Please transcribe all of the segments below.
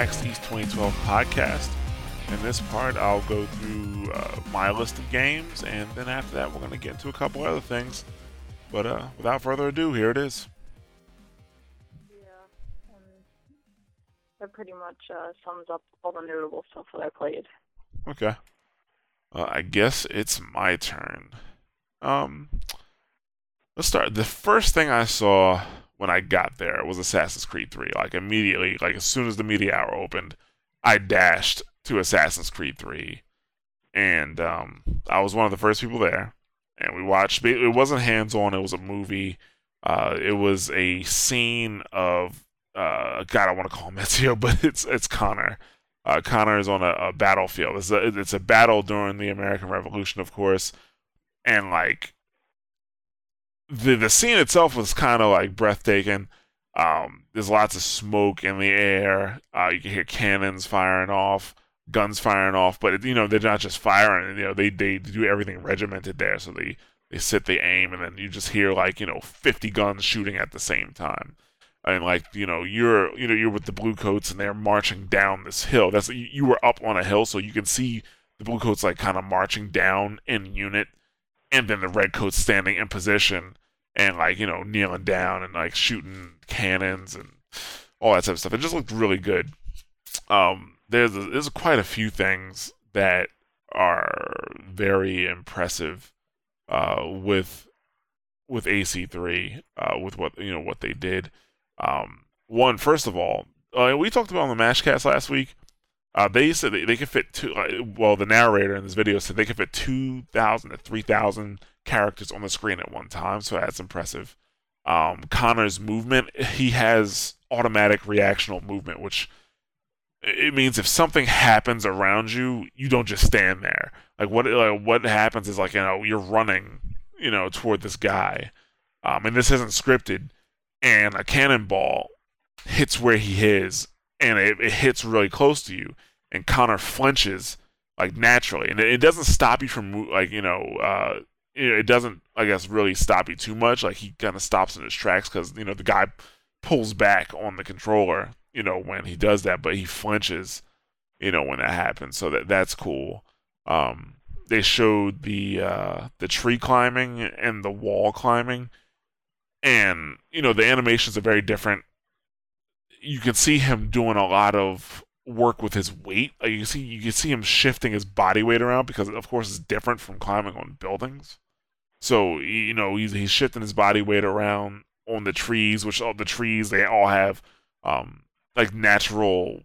PAX East 2012 podcast. In this part, I'll go through uh, my list of games, and then after that, we're going to get into a couple other things. But uh, without further ado, here it is. Yeah, um, that pretty much uh, sums up all the notable stuff that I played. Okay. I guess it's my turn. Um, let's start. The first thing I saw when I got there it was Assassin's Creed 3. Like immediately, like as soon as the media hour opened, I dashed to Assassin's Creed 3, and um, I was one of the first people there. And we watched. It wasn't hands-on. It was a movie. Uh, it was a scene of uh, God. I want to call him Ezio, but it's it's Connor. Uh, Connor is on a, a battlefield. It's a, it's a battle during the American Revolution, of course, and like the the scene itself was kind of like breathtaking. Um, there's lots of smoke in the air. Uh, you can hear cannons firing off, guns firing off, but you know they're not just firing. You know they they do everything regimented there. So they they sit, they aim, and then you just hear like you know 50 guns shooting at the same time. And like you know you're you know you're with the blue coats and they're marching down this hill. That's you were up on a hill, so you can see the blue coats like kind of marching down in unit, and then the red coats standing in position and like you know kneeling down and like shooting cannons and all that type of stuff. It just looked really good. Um, there's a, there's quite a few things that are very impressive uh, with with AC3 uh, with what you know what they did. Um, one, first of all, uh, we talked about on the Mashcast last week. Uh, they said they, they could fit two. Uh, well, the narrator in this video said they could fit two thousand to three thousand characters on the screen at one time, so that's impressive. Um, Connor's movement, he has automatic reactional movement, which it means if something happens around you, you don't just stand there. Like what like what happens is like you know you're running, you know, toward this guy, um, and this isn't scripted, and a cannonball hits where he is, and it, it hits really close to you, and Connor flinches like naturally, and it, it doesn't stop you from like you know uh, it doesn't, I guess, really stop you too much. Like he kind of stops in his tracks because you know the guy pulls back on the controller, you know, when he does that, but he flinches, you know, when that happens. So that that's cool. Um, they showed the uh, the tree climbing and the wall climbing, and you know the animations are very different. You can see him doing a lot of work with his weight. Like you can see you can see him shifting his body weight around because of course it's different from climbing on buildings. So you know he's he's shifting his body weight around on the trees, which all the trees they all have um, like natural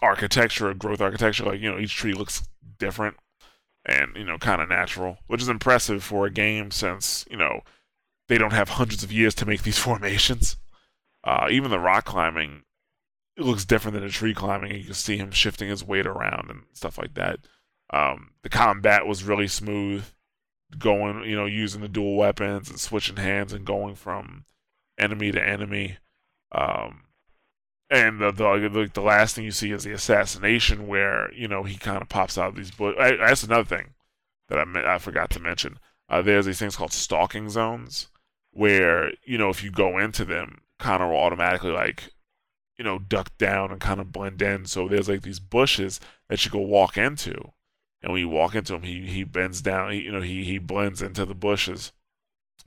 architecture, growth architecture. Like you know each tree looks different and you know kind of natural, which is impressive for a game since you know they don't have hundreds of years to make these formations. Uh, even the rock climbing it looks different than a tree climbing. You can see him shifting his weight around and stuff like that. Um, the combat was really smooth, going you know using the dual weapons and switching hands and going from enemy to enemy. Um, and the, the the last thing you see is the assassination, where you know he kind of pops out of these. But that's another thing that I I forgot to mention. Uh, there's these things called stalking zones, where you know if you go into them, Connor will automatically like you know, duck down and kind of blend in. So there's like these bushes that you go walk into, and when you walk into them, he he bends down. He, you know, he he blends into the bushes,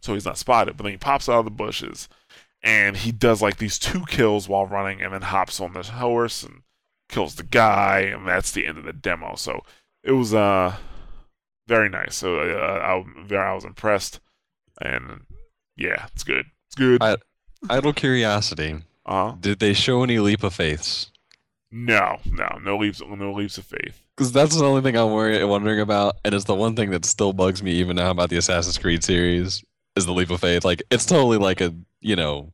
so he's not spotted. But then he pops out of the bushes, and he does like these two kills while running, and then hops on the horse and kills the guy, and that's the end of the demo. So it was uh very nice. So uh, I I was impressed, and yeah, it's good. It's good. I, idle curiosity. Uh-huh. Did they show any leap of faiths? No, no, no leaps, no leaps of faith. Because that's the only thing I'm worry- wondering about, and it's the one thing that still bugs me even now about the Assassin's Creed series is the leap of faith. Like it's totally like a you know,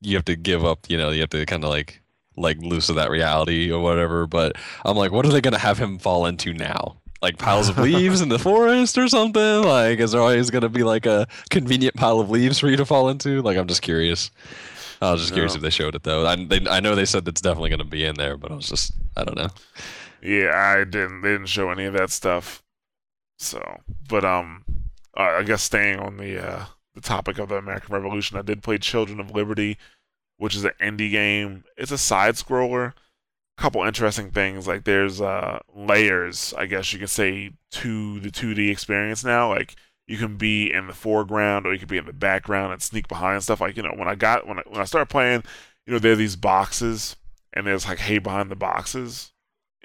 you have to give up. You know, you have to kind of like like loose of that reality or whatever. But I'm like, what are they gonna have him fall into now? Like piles of leaves in the forest or something? Like, is there always gonna be like a convenient pile of leaves for you to fall into? Like, I'm just curious. I was just curious if they showed it though. I they, I know they said it's definitely going to be in there, but I was just I don't know. Yeah, I didn't. They didn't show any of that stuff. So, but um, I guess staying on the uh the topic of the American Revolution, I did play Children of Liberty, which is an indie game. It's a side scroller. A couple interesting things like there's uh, layers, I guess you could say, to the 2D experience now. Like you can be in the foreground or you can be in the background and sneak behind stuff. Like you know when I got when I, when I started playing, you know there are these boxes and there's like hay behind the boxes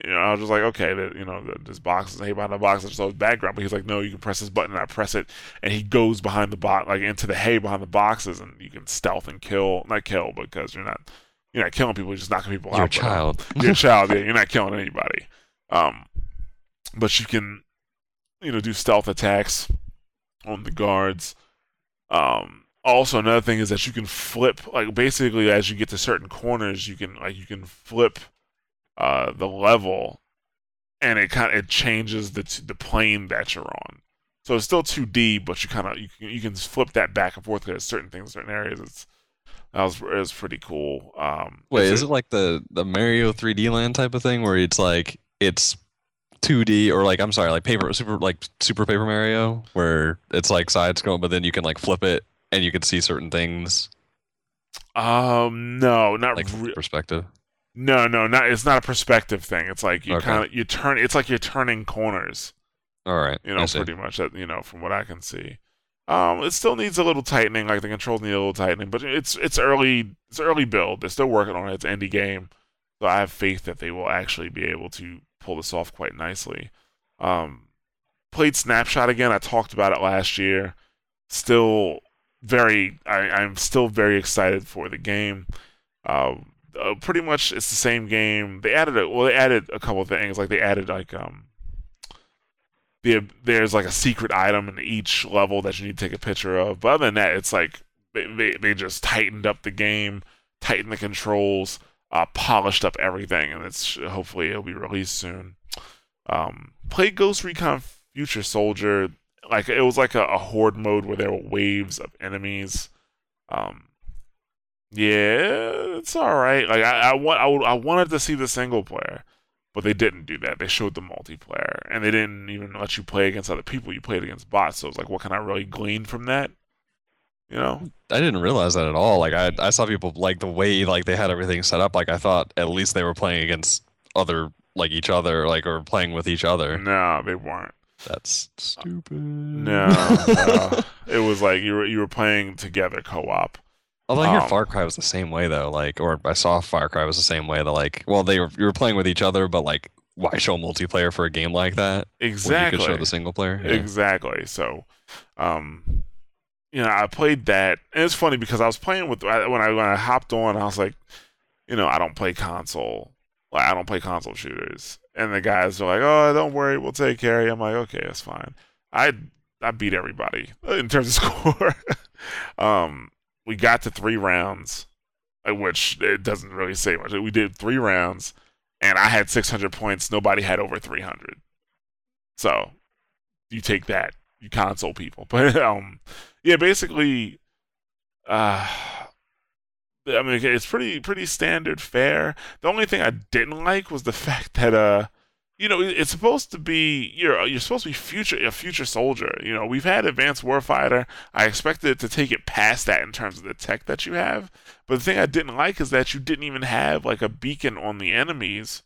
you know, I was just like, okay, that you know, this box is hey behind the box, there's no background. But he's like, no, you can press this button, and I press it, and he goes behind the box, like into the hay behind the boxes, and you can stealth and kill, not kill, because you're not, you're not killing people, you're just knocking people You're out. uh, child. you're a child, yeah, you're not killing anybody. Um, but you can, you know, do stealth attacks on the guards. Um, also another thing is that you can flip, like basically as you get to certain corners, you can like you can flip uh, the level, and it kind of it changes the t- the plane that you're on. So it's still 2D, but you kind of you can, you can flip that back and forth because certain things, certain areas. It's that was it was pretty cool. Um, Wait, is it like the the Mario 3D Land type of thing where it's like it's 2D or like I'm sorry, like paper super like Super Paper Mario where it's like side scrolling, but then you can like flip it and you can see certain things Um, no, not like re- perspective. no, no, not. It's not a perspective thing. It's like you Okay. kind of you turn. It's like you're turning corners. All right, You know, pretty much. That you know, from what I can see. Um, it still needs a little tightening. Like the controls need a little tightening, but it's it's early. It's early build. They're still working on it. It's an indie game, so I have faith that they will actually be able to pull this off quite nicely. Um, played Snapshot again. I talked about it last year. Still very. I, I'm still very excited for the game. Uh, uh, pretty much it's the same game. They added a well, they added a couple things. Like they added like um, the there's like a secret item in each level that you need to take a picture of. But other than that, it's like they they, they just tightened up the game, tightened the controls, uh, polished up everything, and it's hopefully it'll be released soon. Um, play Ghost Recon Future Soldier. Like it was like a, a horde mode where there were waves of enemies. Um, yeah, it's all right. Like I, I want, I, wanted to see the single player, but they didn't do that. They showed the multiplayer, and they didn't even let you play against other people. You played against bots. So it's like, what can I really glean from that? You know? I didn't realize that at all. Like I I saw people like the way like they had everything set up. Like I thought at least they were playing against other like each other like or playing with each other. No, they weren't. That's stupid. No, no. it was like you were you were playing together co-op. Although I hear Um, Far Cry was the same way though, like, or I saw Far Cry was the same way. That like, well, they were you were playing with each other, but like, why show multiplayer for a game like that when you Exactly. could show the single player? Yeah. Exactly. So, um, you know, I played that, and it's funny because I was playing with when I when I hopped on, I was like, you know, I don't play console, like I don't play console shooters, and the guys are like, oh, don't worry, we'll take care of you. I'm like, okay, that's fine. I I beat everybody in terms of score. um, we got to three rounds, uh, which it doesn't really say much. We did three rounds, and I had 600 points. Nobody had over 300. So you take that, you console people. But um, yeah, basically, uh, I mean, it's pretty pretty standard fare. The only thing I didn't like was the fact that uh, you know, it's supposed to be you're you're supposed to be future a future soldier. You know, we've had Advanced Warfighter. I expected it to take it past that in terms of the tech that you have. But the thing I didn't like is that you didn't even have like a beacon on the enemies.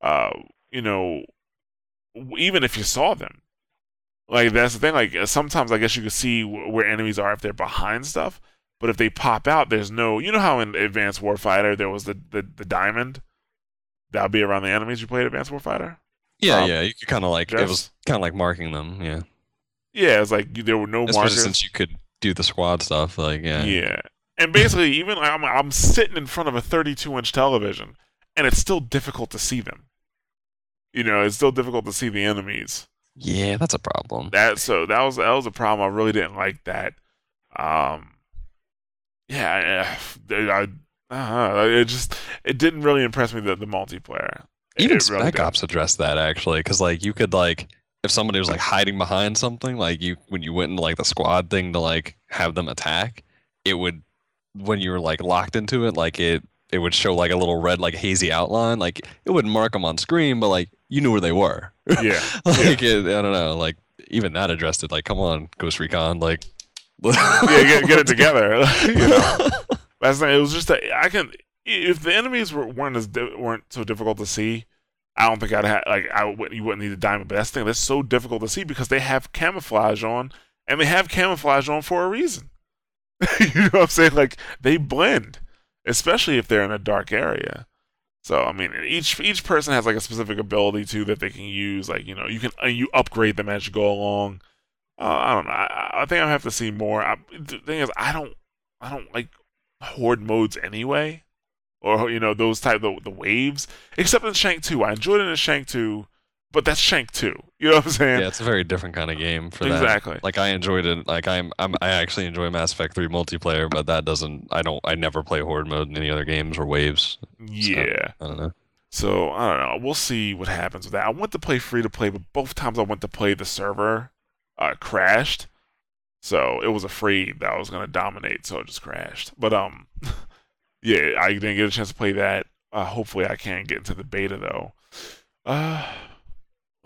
Uh, you know, even if you saw them. Like that's the thing. Like sometimes I guess you can see wh- where enemies are if they're behind stuff, but if they pop out, there's no. You know how in Advanced Warfighter there was the the, the diamond that would be around the enemies you played Advanced Warfighter. Yeah, Um, yeah. You could kind of like it was kind of like marking them. Yeah, Yeah, it's like there were no especially markers. since you could do the squad stuff. Like, yeah, Yeah. And basically, even I'm, I'm sitting in front of a 32 inch television, and it's still difficult to see them. You know, it's still difficult to see the enemies. Yeah, that's a problem. That so that was that was a problem. I really didn't like that. Um, yeah, I, I, I uh, it just it didn't really impress me the the multiplayer. It- Even it really Spec. Ops addressed that actually, because like you could like if somebody was like hiding behind something, like you when you went into like the squad thing to like have them attack, it would when you were like locked into it, like it it would show like a little red like hazy outline, like it wouldn't mark them on screen, but like you knew where they were. Yeah, like it, I don't know, like even that addressed it. Like, come on, Ghost Recon, like yeah, get, get it together. you know. That's not, it was just that I can if the enemies were, weren't as di- weren't so difficult to see. I don't think I'd have like I would you wouldn't need a diamond. But that's the thing that's so difficult to see because they have camouflage on, and they have camouflage on for a reason. you know what I'm saying? Like they blend, especially if they're in a dark area. So I mean, each each person has like a specific ability too that they can use. Like you know, you can uh, you upgrade them as you go along. Uh, I don't know. I, I think I have to see more. I, the thing is, I don't I don't like horde modes anyway, or you know those type of the waves. Except in Shank Two, I enjoyed it in Shank Two, but that's Shank Two. You know what I'm saying? Yeah, it's a very different kind of game for that. Exactly. Like I enjoyed it. Like I'm, I'm, I actually enjoy Mass Effect 3 multiplayer, but that doesn't. I don't. I never play horde mode in any other games or waves. Yeah. So, I don't know. So I don't know. We'll see what happens with that. I went to play free to play, but both times I went to play, the server uh, crashed. So it was afraid that I was gonna dominate, so it just crashed. But um, yeah, I didn't get a chance to play that. Uh, hopefully, I can get into the beta though. Uh,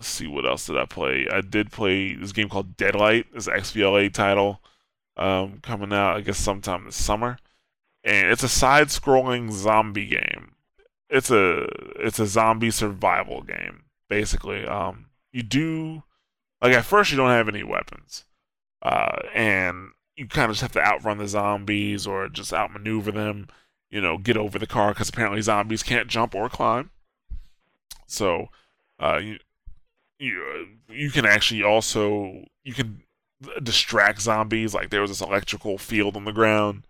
let's see what else did I play. I did play this game called Deadlight. This XBLA title um, coming out, I guess, sometime this summer, and it's a side-scrolling zombie game. It's a it's a zombie survival game basically. Um, you do like at first you don't have any weapons, uh, and you kind of just have to outrun the zombies or just outmaneuver them. You know, get over the car because apparently zombies can't jump or climb. So, uh, you you you can actually also you can distract zombies. Like there was this electrical field on the ground,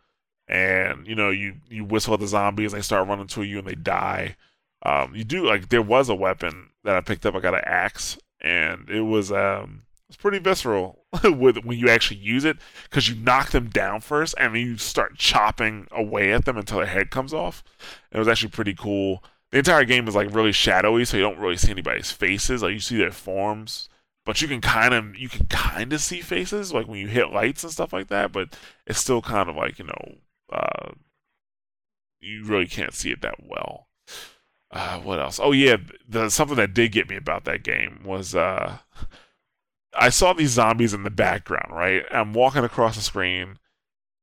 and you know you you whistle at the zombies, they start running to you and they die. Um, you do like there was a weapon that I picked up. I got an axe, and it was um it's pretty visceral with when you actually use it because you knock them down first and then you start chopping away at them until their head comes off. It was actually pretty cool the entire game is like really shadowy, so you don't really see anybody's faces. Like you see their forms, but you can kind of you can kind of see faces like when you hit lights and stuff like that. But it's still kind of like you know, uh, you really can't see it that well. Uh, what else? Oh yeah, the something that did get me about that game was uh, I saw these zombies in the background. Right, I'm walking across the screen,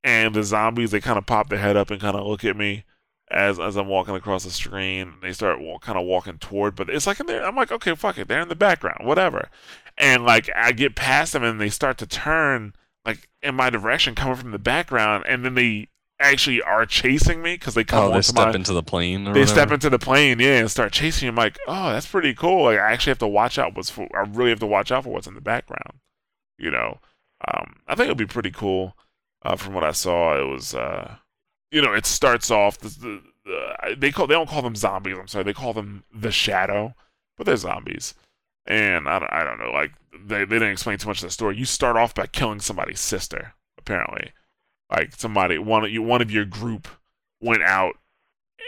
and the zombies they kind of pop their head up and kind of look at me as as I'm walking across the screen. They start walk, kind of walking toward, but it's like in there. I'm like, okay, fuck it, they're in the background, whatever. And like I get past them, and they start to turn like in my direction, coming from the background, and then they actually are chasing me because they come. Oh, they step my, into the plane. they whatever? step into the plane, yeah, and start chasing. I'm like, oh, that's pretty cool. Like I actually have to watch out what's. For, I really have to watch out for what's in the background. You know, um, I think it'll be pretty cool. Uh, from what I saw, it was. Uh, you know, it starts off the, the, the, they call they don't call them zombies. I'm sorry, they call them the shadow, but they're zombies. And I don't, I don't know, like they, they didn't explain too much of the story. You start off by killing somebody's sister, apparently. Like somebody one you one of your group went out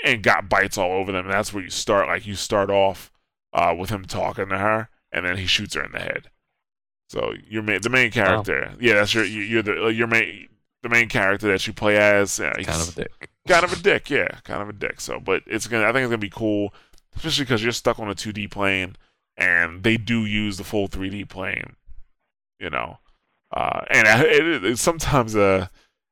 and got bites all over them. And that's where you start. Like you start off uh, with him talking to her, and then he shoots her in the head. So your main, the main character, yeah, that's your you're the your main the main character that you play as. Yeah, kind of a dick. Kind of a dick, yeah, kind of a dick. So, but it's gonna. I think it's gonna be cool, especially because you're stuck on a 2D plane, and they do use the full 3D plane. You know, uh, and it, it, it, sometimes uh,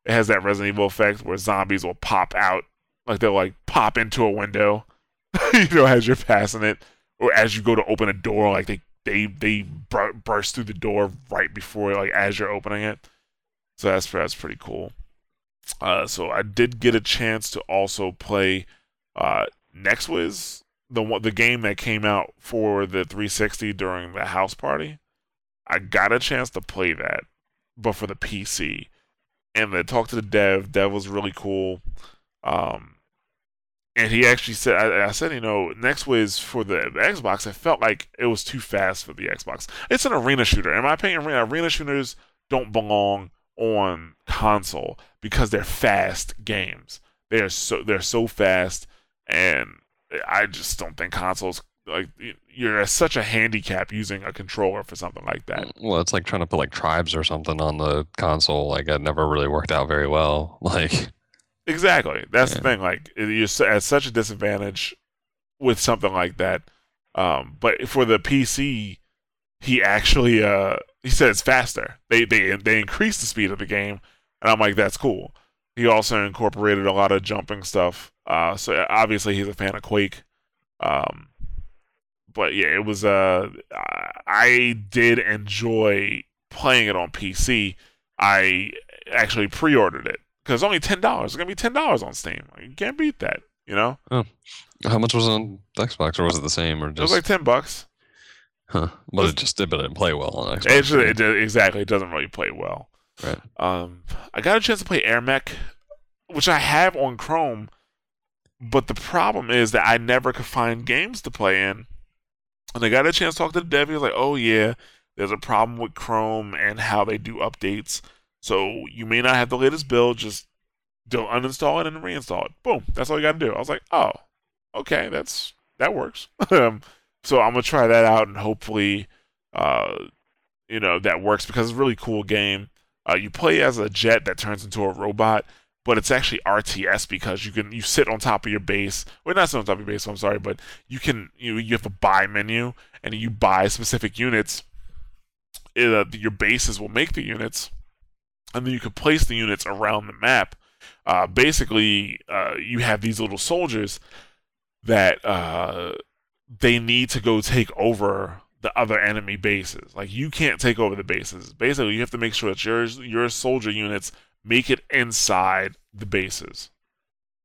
it has that Resident Evil effect where zombies will pop out, like they'll like pop into a window, you know, as you're passing it, or as you go to open a door, like they they they burst through the door right before, like as you're opening it. So that's that's pretty cool. Uh, so I did get a chance to also play uh, Nexuiz, the the game that came out for the 360 during the house party. I got a chance to play that, but for the PC, and they talked to the dev. Dev was really cool. Um, and he actually said, I, I, said, you know, Nexuiz for the, the Xbox, I felt like it was too fast for the Xbox. It's an arena shooter. In my opinion, arena shooters don't belong on console because they're fast games. They're so they're so fast, and I just don't think consoles like you're at such a handicap using a controller for something like that. Mm, well, it's like trying to put like tribes or something on the console. Like it never really worked out very well. Like exactly, that's yeah. the thing. Like you're at such a disadvantage with something like that. Um, but for the PC, he actually uh he said it's faster. They they they increase the speed of the game, and I'm like, that's cool. he also incorporated a lot of jumping stuff. Uh, so obviously he's a fan of Quake. Um, but yeah, it was. Uh, I did enjoy playing it on PC. I actually pre-ordered it because only ten dollars. It's gonna be ten dollars on Steam. You can't beat that. You know. Oh. How much was it on Xbox, or was it the same, or just? It was like ten bucks. Huh. But it just it, but it didn't play well on Xbox. It, just, it, exactly. It doesn't really play well. Right. Um, I got a chance to play AirMech, which I have on Chrome, but the problem is that I never could find games to play in. And I got a chance to talk to the dev. He was like, "Oh yeah, there's a problem with Chrome and how they do updates. So you may not have the latest build. Just don't uninstall it and reinstall it. Boom. That's all you got to do." I was like, "Oh, okay, that's that works." So I'm gonna try that out and hopefully, uh, you know, that works because it's a really cool game. Uh, you play as a jet that turns into a robot, but it's actually RTS because you can you sit on top of your base. Well, not sit on top of your base. I'm sorry, but you can you you have a buy menu and you buy specific units. It, uh, your bases will make the units, and then you can place the units around the map. Uh, basically, uh, you have these little soldiers that uh, they need to go take over the other enemy bases. Like you can't take over the bases. Basically, you have to make sure that your your soldier units make it inside the bases.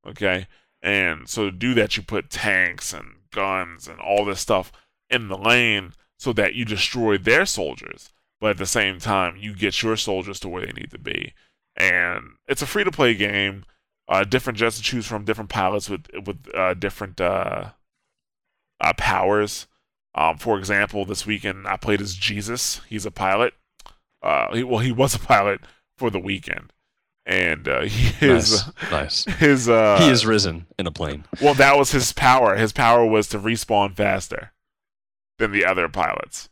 Okay? And so to do that you put tanks and guns and all this stuff in the lane so that you destroy their soldiers, but at the same time you get your soldiers to where they need to be. And it's a free to play game. Uh, different jets to choose from, different pilots with with uh, different uh, uh powers. Um, for example, this weekend I played as Jesus. He's a pilot. Uh, he, well, he was a pilot for the weekend, and uh, he is nice. nice. His uh, he is risen in a plane. Well, that was his power. His power was to respawn faster than the other pilots.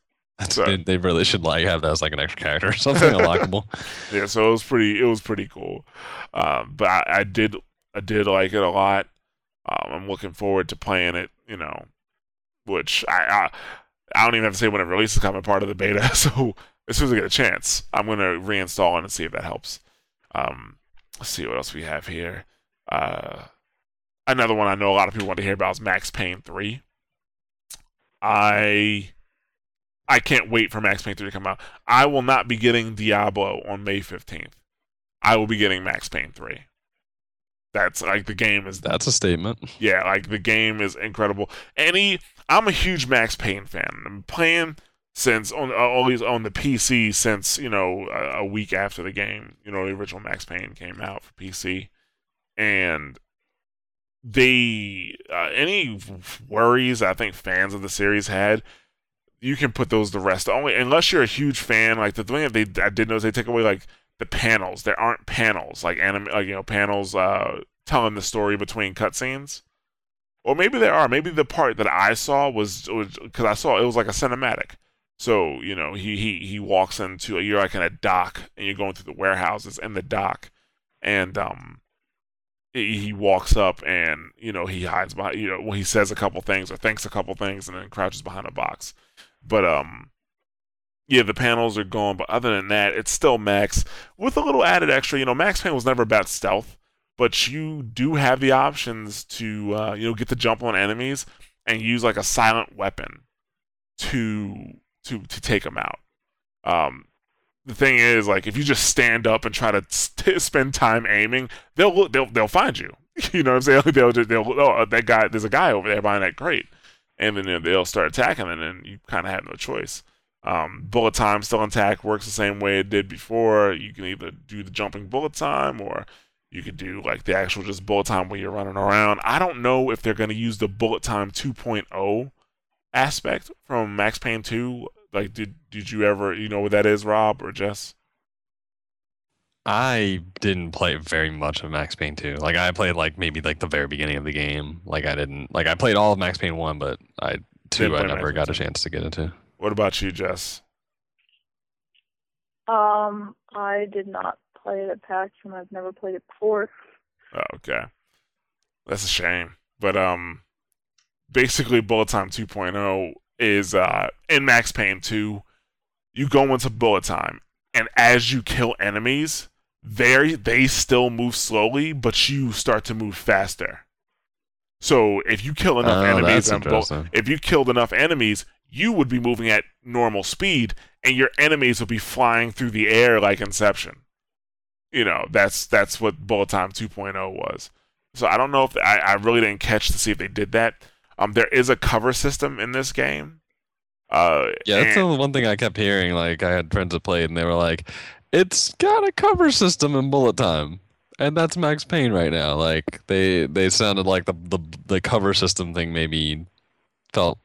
So, they, they, really should like have that as like an extra character or something unlockable. yeah, so it was pretty. It was pretty cool. Um, but I, I, did I did like it a lot. Um, I'm looking forward to playing it. You know, which I, I, I don't even have to say when it releases. I'm a part of the beta, so as soon as I get a chance, I'm gonna reinstall it and see if that helps. Um, let's see what else we have here. Uh, another one I know a lot of people want to hear about is Max Payne 3. I I can't wait for Max Payne 3 to come out. I will not be getting Diablo on May 15th. I will be getting Max Payne 3. That's like the game is That's a statement. Yeah, like the game is incredible. Any I'm a huge Max Payne fan. I'm playing since on uh, always on the PC since you know a, a, week after the game. You know the original Max Payne came out for PC, and they uh, any worries I think fans of the series had. You can put those to rest. Only unless you're a huge fan, like the thing that they I did notice they take away like the panels. There aren't panels like anime, like you know panels uh, telling the story between cutscenes. Or maybe there are. Maybe the part that I saw was because I saw it was like a cinematic. So you know, he he he walks into you're like in a dock and you're going through the warehouses in the dock, and um, he, walks up and you know he hides behind you know well he says a couple things or thinks a couple things and then crouches behind a box, but um, yeah, the panels are gone. But other than that, it's still Max with a little added extra. You know, Max Payne was never about stealth, but you do have the options to uh, you know get the jump on enemies and use like a silent weapon to to to take them out. Um, the thing is, like, if you just stand up and try to spend time aiming, they'll they'll they'll find you. you know what I'm saying? They'll just they'll oh that guy there's a guy over there behind that crate, and then they'll start attacking, and then you kind of have no choice. Um, bullet time still intact works the same way it did before. You can either do the jumping bullet time or you could do like the actual just bullet time where you're running around. I don't know if they're going to use the bullet time 2.0 aspect from Max Payne 2? Like, did did you ever, you know what that is, Rob or Jess? I didn't play very much of Max Payne 2. Like I played like maybe like the very beginning of the game. Like I didn't like I played all of Max Payne 1, but I 2 I never Max got a chance to get into. What about you, Jess? Um, I did not play it at PAX and I've never played it before. Oh, okay. That's a shame. But um basically Bullet Time 2.0 is uh, in Max Payne 2, you go into bullet time, and as you kill enemies, they they still move slowly, but you start to move faster. So if you kill enough Oh, enemies, that's bo- if you killed enough enemies, you would be moving at normal speed, and your enemies would be flying through the air like Inception. You know, that's that's what Bullet Time 2.0 was. So I don't know if I, I really didn't catch to see if they did that. Um, there is a cover system in this game. Uh, Yeah, that's and- the one thing I kept hearing. Like, I had friends that played, and they were like, "It's got a cover system in Bullet Time," and that's Max Payne right now. Like, they they sounded like the the the cover system thing maybe felt.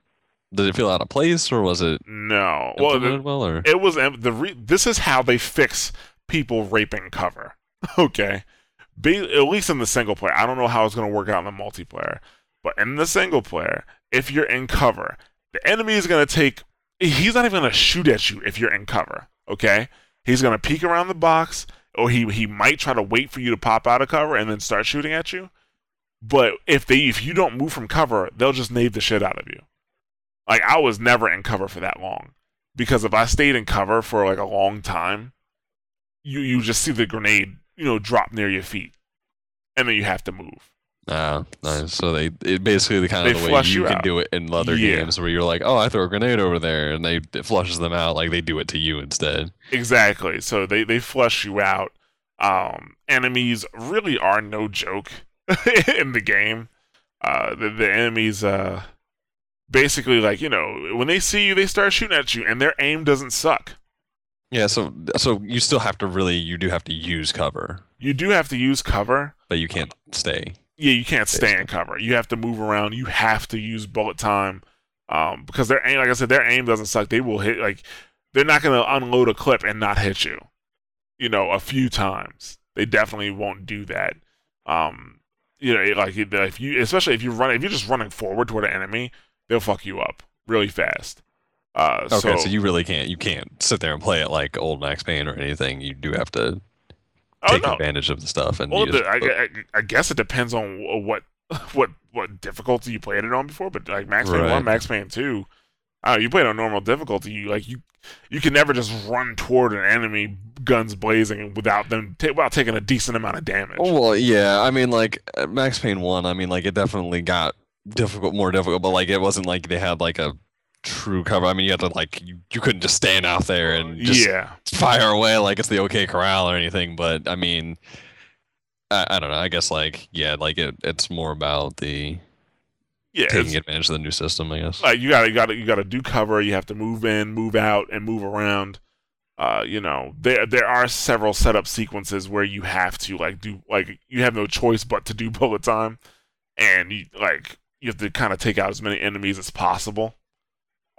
Did it feel out of place, or was it no. Well, the, well, or it was the re- this is how they fix people raping cover. okay, Be, at least in the single player. I don't know how it's going to work out in the multiplayer, but in the single player, if you're in cover, the enemy is going to take. He's not even going to shoot at you if you're in cover. Okay, he's going to peek around the box, or he he might try to wait for you to pop out of cover and then start shooting at you. But if they if you don't move from cover, they'll just nade the shit out of you. Like I was never in cover for that long because if I stayed in cover for like a long time, you you just see the grenade, you know, drop near your feet, and then you have to move. ah, nice. So they it basically the kind of They the way you, you can do it in other Yeah. games where you're like, "Oh, I throw a grenade over there," and they it flushes them out. Like they do it to you instead. Exactly. So they they flush you out. Um, enemies really are no joke in the game. Uh, the, the enemies uh basically like you know when they see you they start shooting at you and their aim doesn't suck. Yeah. So so you still have to really you do have to use cover, You do have to use cover. but you can't stay. yeah, you can't stay in cover. You have to move around. You have to use bullet time, um, because their aim, like I said, their aim doesn't suck. They will hit like they're not gonna unload a clip and not hit you. You know, a few times. They definitely won't do that. Um, you know, like if you, especially if you run, if you're just running forward toward an enemy, they'll fuck you up really fast. Uh, Okay, so, so, you really can't you can't sit there and play it like old Max Payne or anything. You do have to oh, take no. advantage of the stuff and Well, you just- the, I, I, I guess it depends on what what what difficulty you played it on before. But like Max Payne Right. one, Max Payne two, uh, you played on normal difficulty. You like you you can never just run toward an enemy, guns blazing, without them ta- without taking a decent amount of damage. Oh, well, yeah. I mean, like uh, Max Payne one. I mean, like it definitely got difficult, more difficult. But like it wasn't like they had like a true cover. I mean, you had to like you, you couldn't just stand out there and just yeah, fire away like it's the OK Corral or anything. But I mean, I, I don't know. I guess like yeah, like it, it's more about the yeah. taking advantage of the new system. I guess. like you gotta you gotta you gotta do cover. You have to move in, move out, and move around. Uh, you know, there there are several setup sequences where you have to like do like you have no choice but to do bullet time, and you like you have to kind of take out as many enemies as possible.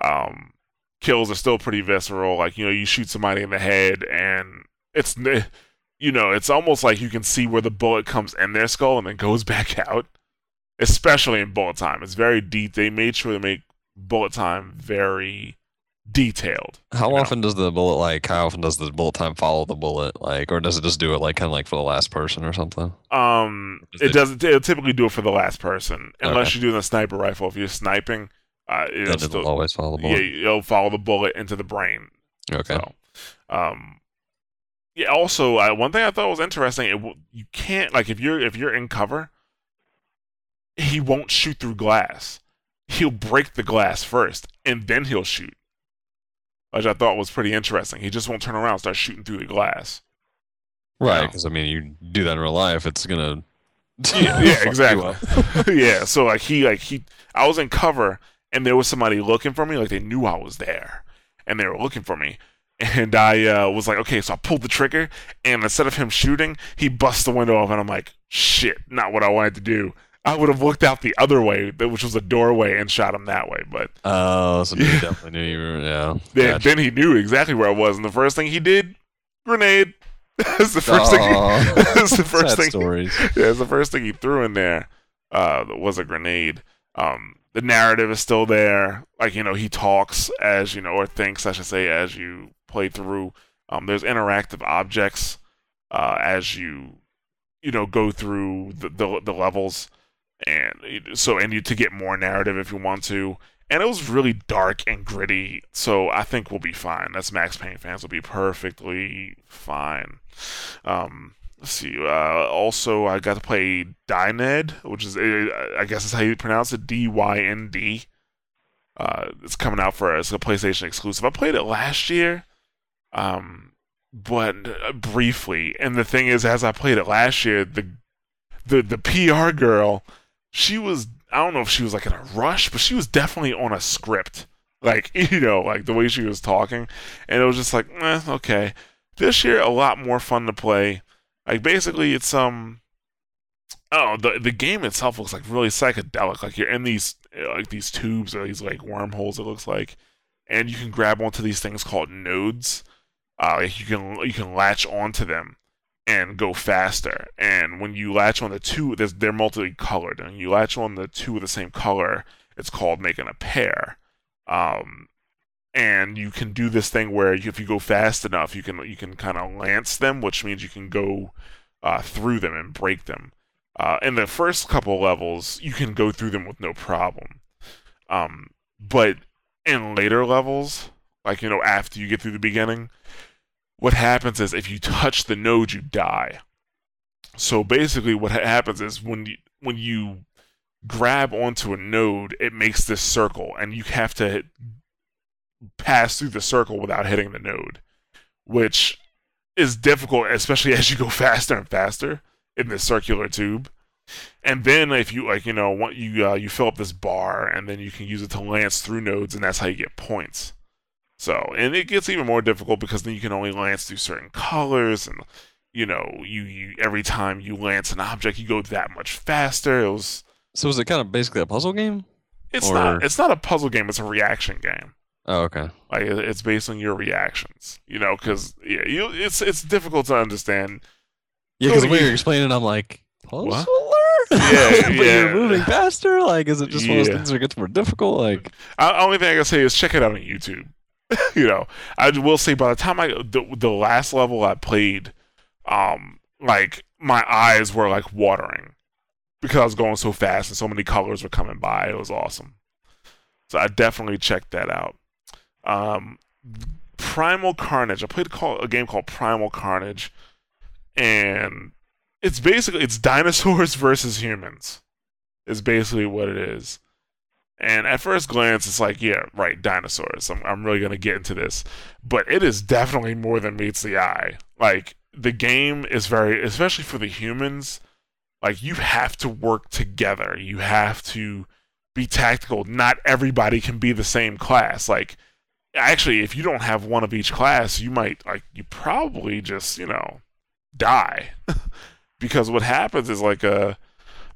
Um, kills are still pretty visceral. Like you know, you shoot somebody in the head, and it's you know, it's almost like you can see where the bullet comes in their skull and then goes back out. Especially in bullet time, it's very deep. They made sure to make bullet time very detailed. How you know? often does the bullet like? How often does the bullet time follow the bullet? Like, or does it just do it like kind of like for the last person or something? Um, Is it it- doesn't. It'll typically do it for the last person, unless Okay. you're doing a sniper rifle. If you're sniping, uh, it'll Then it'll still, always follow the bullet. yeah, bullet. it'll follow the bullet into the brain. okay. So, um, yeah. Also, uh, one thing I thought was interesting. It, you can't like if you're if you're in cover, he won't shoot through glass. He'll break the glass first, and then he'll shoot. Which I thought was pretty interesting. He just won't turn around and start shooting through the glass. Right, Yeah. because I mean, you do that in real life, it's gonna. Yeah, yeah, exactly. yeah, so like he like he I was in cover and there was somebody looking for me, like they knew I was there. And they were looking for me. And I uh, was like, okay, so I pulled the trigger and instead of him shooting, he busts the window off and I'm like, shit, not what I wanted to do. I would have looked out the other way, which was a doorway, and shot him that way. But Oh, so he Yeah. definitely knew you were. Yeah. then, Gotcha. then he knew exactly where I was, and the first thing he did, grenade. That's the first thing. He, that's the first Sad thing. stories. yeah, it's the first thing he threw in there uh, was a grenade. Um, the narrative is still there. Like you know, he talks as you know, or thinks, I should say, as you play through. Um, there's interactive objects uh, as you you know go through the the, the levels, and so and you to get more narrative if you want to. and it was really dark and gritty. So I think we'll be fine. That's Max Payne fans will be perfectly fine. Um, let's see. Uh, also, I got to play Dyad, which is uh, I guess is how you pronounce it, D Y N D. Uh, it's coming out for it's a PlayStation exclusive. I played it last year, um, but uh, briefly. And the thing is, as I played it last year, the the the PR girl, she was I don't know if she was like in a rush, but she was definitely on a script. Like you know, like the way she was talking, and it was just like, eh, okay. This year, a lot more fun to play. Like basically, it's um, oh, the the game itself looks like really psychedelic. Like you're in these like these tubes or these like wormholes. It looks like, and you can grab onto these things called nodes. Uh, like you can you can latch onto them and go faster. And when you latch on the two, they're multicolored, and you latch on the two of the same color, it's called making a pair. Um, and you can do this thing where if you go fast enough, you can you can kind of lance them, which means you can go uh, through them and break them. Uh, in the first couple levels, you can go through them with no problem. Um, but in later levels, like you know, after you get through the beginning, what happens is if you touch the node, you die. So basically, what happens is when you when you grab onto a node, it makes this circle, and you have to pass through the circle without hitting the node, which is difficult, especially as you go faster and faster in this circular tube. And then if you like, you know, you uh, you fill up this bar, and then you can use it to lance through nodes, and that's how you get points. So, and it gets even more difficult because then you can only lance through certain colors, and you know, you, you every time you lance an object, you go that much faster. It was. So is it kind of basically a puzzle game? It's Or- not. It's not a puzzle game. It's a reaction game. Oh, okay. Like it's based on your reactions. You know, because yeah, you it's it's difficult to understand. Yeah, because So when you- you're explaining, I'm like, puzzler? Yeah, but yeah. you're moving faster. Like, is it just one of those things that gets more difficult? Like, I, only thing I can say is check it out on YouTube. you know, I will say by the time I the, the last level I played, um, like my eyes were like watering because I was going so fast and so many colors were coming by. It was awesome. So I definitely checked that out. Um, Primal Carnage. I played a, a game called Primal Carnage, and it's basically it's dinosaurs versus humans. Is basically what it is. And at first glance, it's like, yeah, right, dinosaurs. I'm, I'm really going to get into this. But it is definitely more than meets the eye. Like, the game is very, especially for the humans, like, you have to work together. You have to be tactical. Not everybody can be the same class. Like, actually, if you don't have one of each class, you might, like, you probably just, you know, die. because what happens is, like, a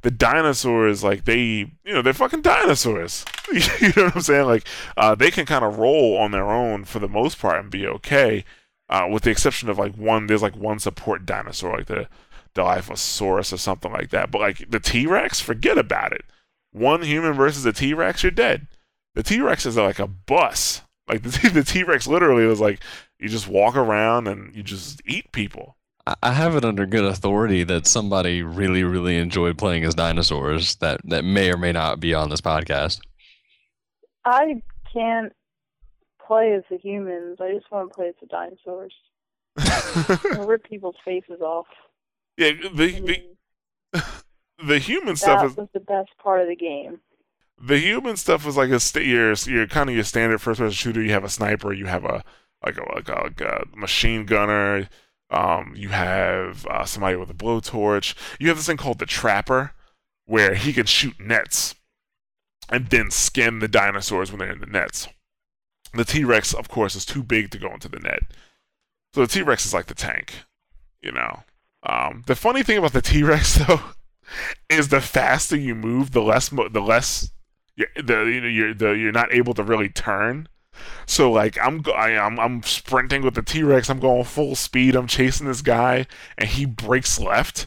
the dinosaurs like they you know they're fucking dinosaurs. You know what i'm saying? Like uh, they can kind of roll on their own for the most part and be okay uh, with the exception of like one there's like one support dinosaur like the dilophosaurus or something like that. But like the t-rex forget about it. One human versus a t-rex you're dead. The t-rex is like a bus. Like the, the t-rex literally was like you just walk around and you just eat people I- I have it under good authority that somebody really, really enjoyed playing as dinosaurs. That that may or may not be on this podcast. I can't play as the humans. I just want to play as the dinosaurs. Rip people's faces off. yeah the, the, the human stuff that is was the best part of the game. the human stuff is like a st- your your kind of your standard first person shooter. You have a sniper, you have a like a like a, like a machine gunner, um, you have uh, somebody with a blowtorch. You have this thing called the trapper, where he can shoot nets and then skin the dinosaurs when they're in the nets. The T Rex, of course, is too big to go into the net, so the T Rex is like the tank, you know. Um, the funny thing about the T Rex though is the faster you move, the less mo- the less you're, the you know, you're the you're not able to really turn. So like I'm I, I'm I'm sprinting with the T Rex. I'm going full speed. I'm chasing this guy, and he breaks left.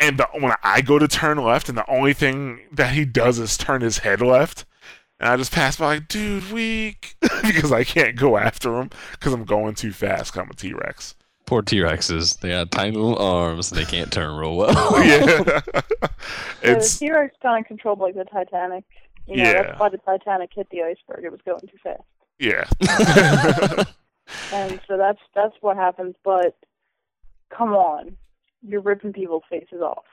And the, when I go to turn left, and the only thing that he does is turn his head left, and I just pass by like, dude, weak, because I can't go after him because I'm going too fast. 'cause I'm a T Rex. Poor T Rexes. They got tiny little arms and they can't turn real well. yeah, Yeah, the it's T-Rex kind of controlled like the Titanic. You know, Yeah. that's why the Titanic hit the iceberg. It was going too fast. Yeah. And so that's that's what happens. But come on, you're ripping people's faces off.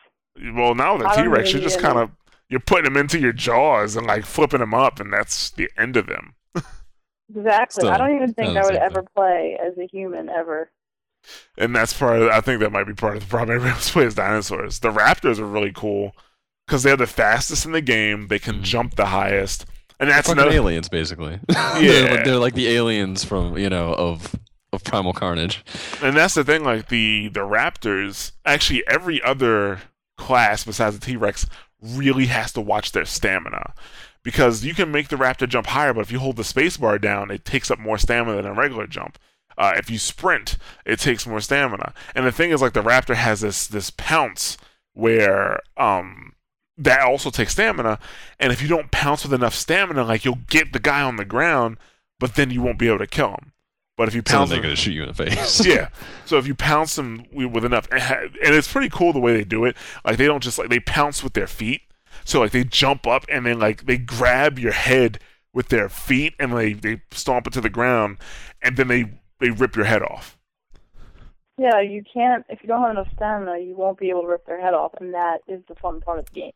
well, now with the T Rex, you're just kind of you're putting them into your jaws and like flipping them up, and that's the end of them. Exactly. I don't even think I would same ever play as a human ever. And that's part. Of, I think that might be part of the problem. Everyone plays dinosaurs. The Raptors are really cool because they're the fastest in the game. They can Mhm. jump the highest, and that's Fucking another. aliens, basically. Yeah. they're, they're like the aliens from you know of of Primal Carnage. And that's the thing. Like the the Raptors, actually, every other class besides the T Rex really has to watch their stamina. Because you can make the raptor jump higher, but if you hold the spacebar down, it takes up more stamina than a regular jump. Uh, if you sprint, it takes more stamina. And the thing is, like the raptor has this this pounce where um that also takes stamina. And if you don't pounce with enough stamina, like you'll get the guy on the ground, but then you won't be able to kill him. But if you So pounce, they're him- gonna shoot you in the face. yeah. So if you pounce them with enough, and it's pretty cool the way they do it. Like they don't just like they pounce with their feet. So like they jump up and then like they grab your head with their feet and they they stomp it to the ground, and then they they rip your head off. Yeah, you can't if you don't have enough stamina, you won't be able to rip their head off, and that is the fun part of the game.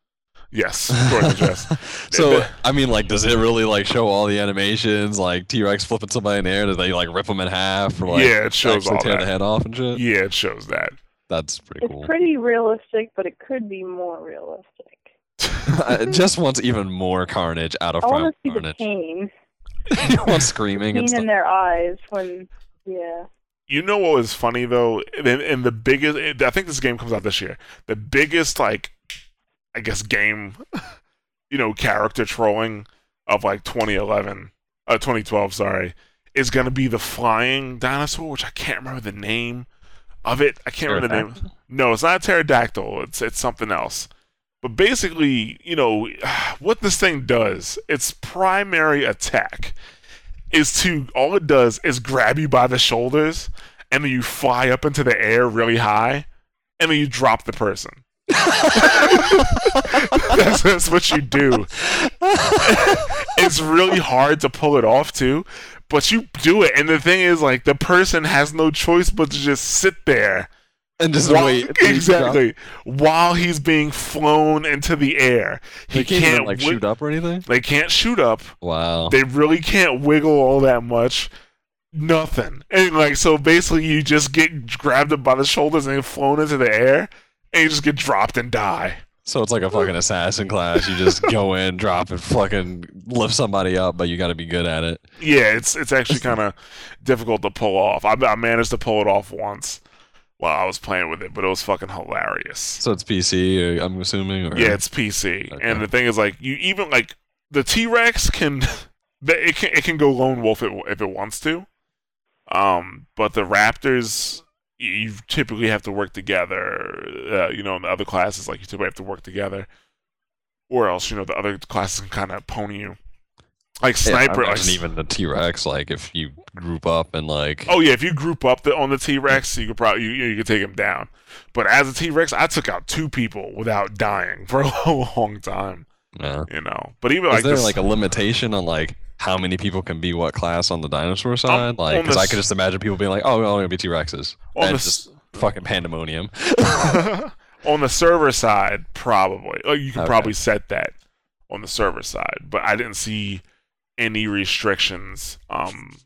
Yes, according to Jess. so I mean, like, does it really like show all the animations, like T Rex flipping somebody in the air? Do they like rip them in half or like Yeah, it shows all tear that. the head off and shit? Yeah, it shows that. That's pretty It's cool. pretty realistic, but it could be more realistic. I just wants even more carnage out of I want to see the Carnage. pain, you want screaming and pain stuff. in their eyes when, yeah. You know what was funny though, and, and the biggest. I think this game comes out this year. The biggest, like, I guess, game, you know, character trolling of like 2011, uh, 2012, sorry, is gonna be the flying dinosaur, which I can't remember the name of it. I can't remember the name. No, it's not a pterodactyl. It's it's something else. But basically, you know, what this thing does, its primary attack is to all it does is grab you by the shoulders and then you fly up into the air really high and then you drop the person. That's, that's what you do. it's really hard to pull it off too, but you do it. And the thing is, like, the person has no choice but to just sit there and just while- wait. until you drop. exactly while he's being flown into the air. He They can't, can't even, like wi- shoot up or anything. They can't shoot up. Wow. They really can't wiggle all that much. Nothing. And like so basically you just get grabbed up by the shoulders and flown into the air and you just get dropped and die. So it's like a fucking assassin class. You just go in, drop, and fucking lift somebody up, but you got to be good at it. Yeah, it's it's actually kind of difficult to pull off. I, I managed to pull it off once while I was playing with it, but it was fucking hilarious. So it's PC, uh, I'm assuming. Or? Yeah, it's PC. Okay. And the thing is like you even like the T-Rex can it can it can go lone wolf if, if it wants to. Um, but the Raptors you- typically have to work together. Uh, you know, in the other classes like you typically have to work together. Or else, you know, the other classes can kind of pony you. Like Yeah, sniper, like, even the T Rex, like if you group up and like. Oh yeah, if you group up the, on the T Rex, you could probably you, you could take him down. But as a T Rex, I took out two people without dying for a long time. Yeah. You know, but even Is like there this, like a limitation on like how many people can be what class on the dinosaur side? like, because I could just imagine people being like, "Oh, we're only gonna be T Rexes," and the just fucking pandemonium. on the server side, probably. Oh, you can Okay. probably set that on the server side, but I didn't see any restrictions. Um,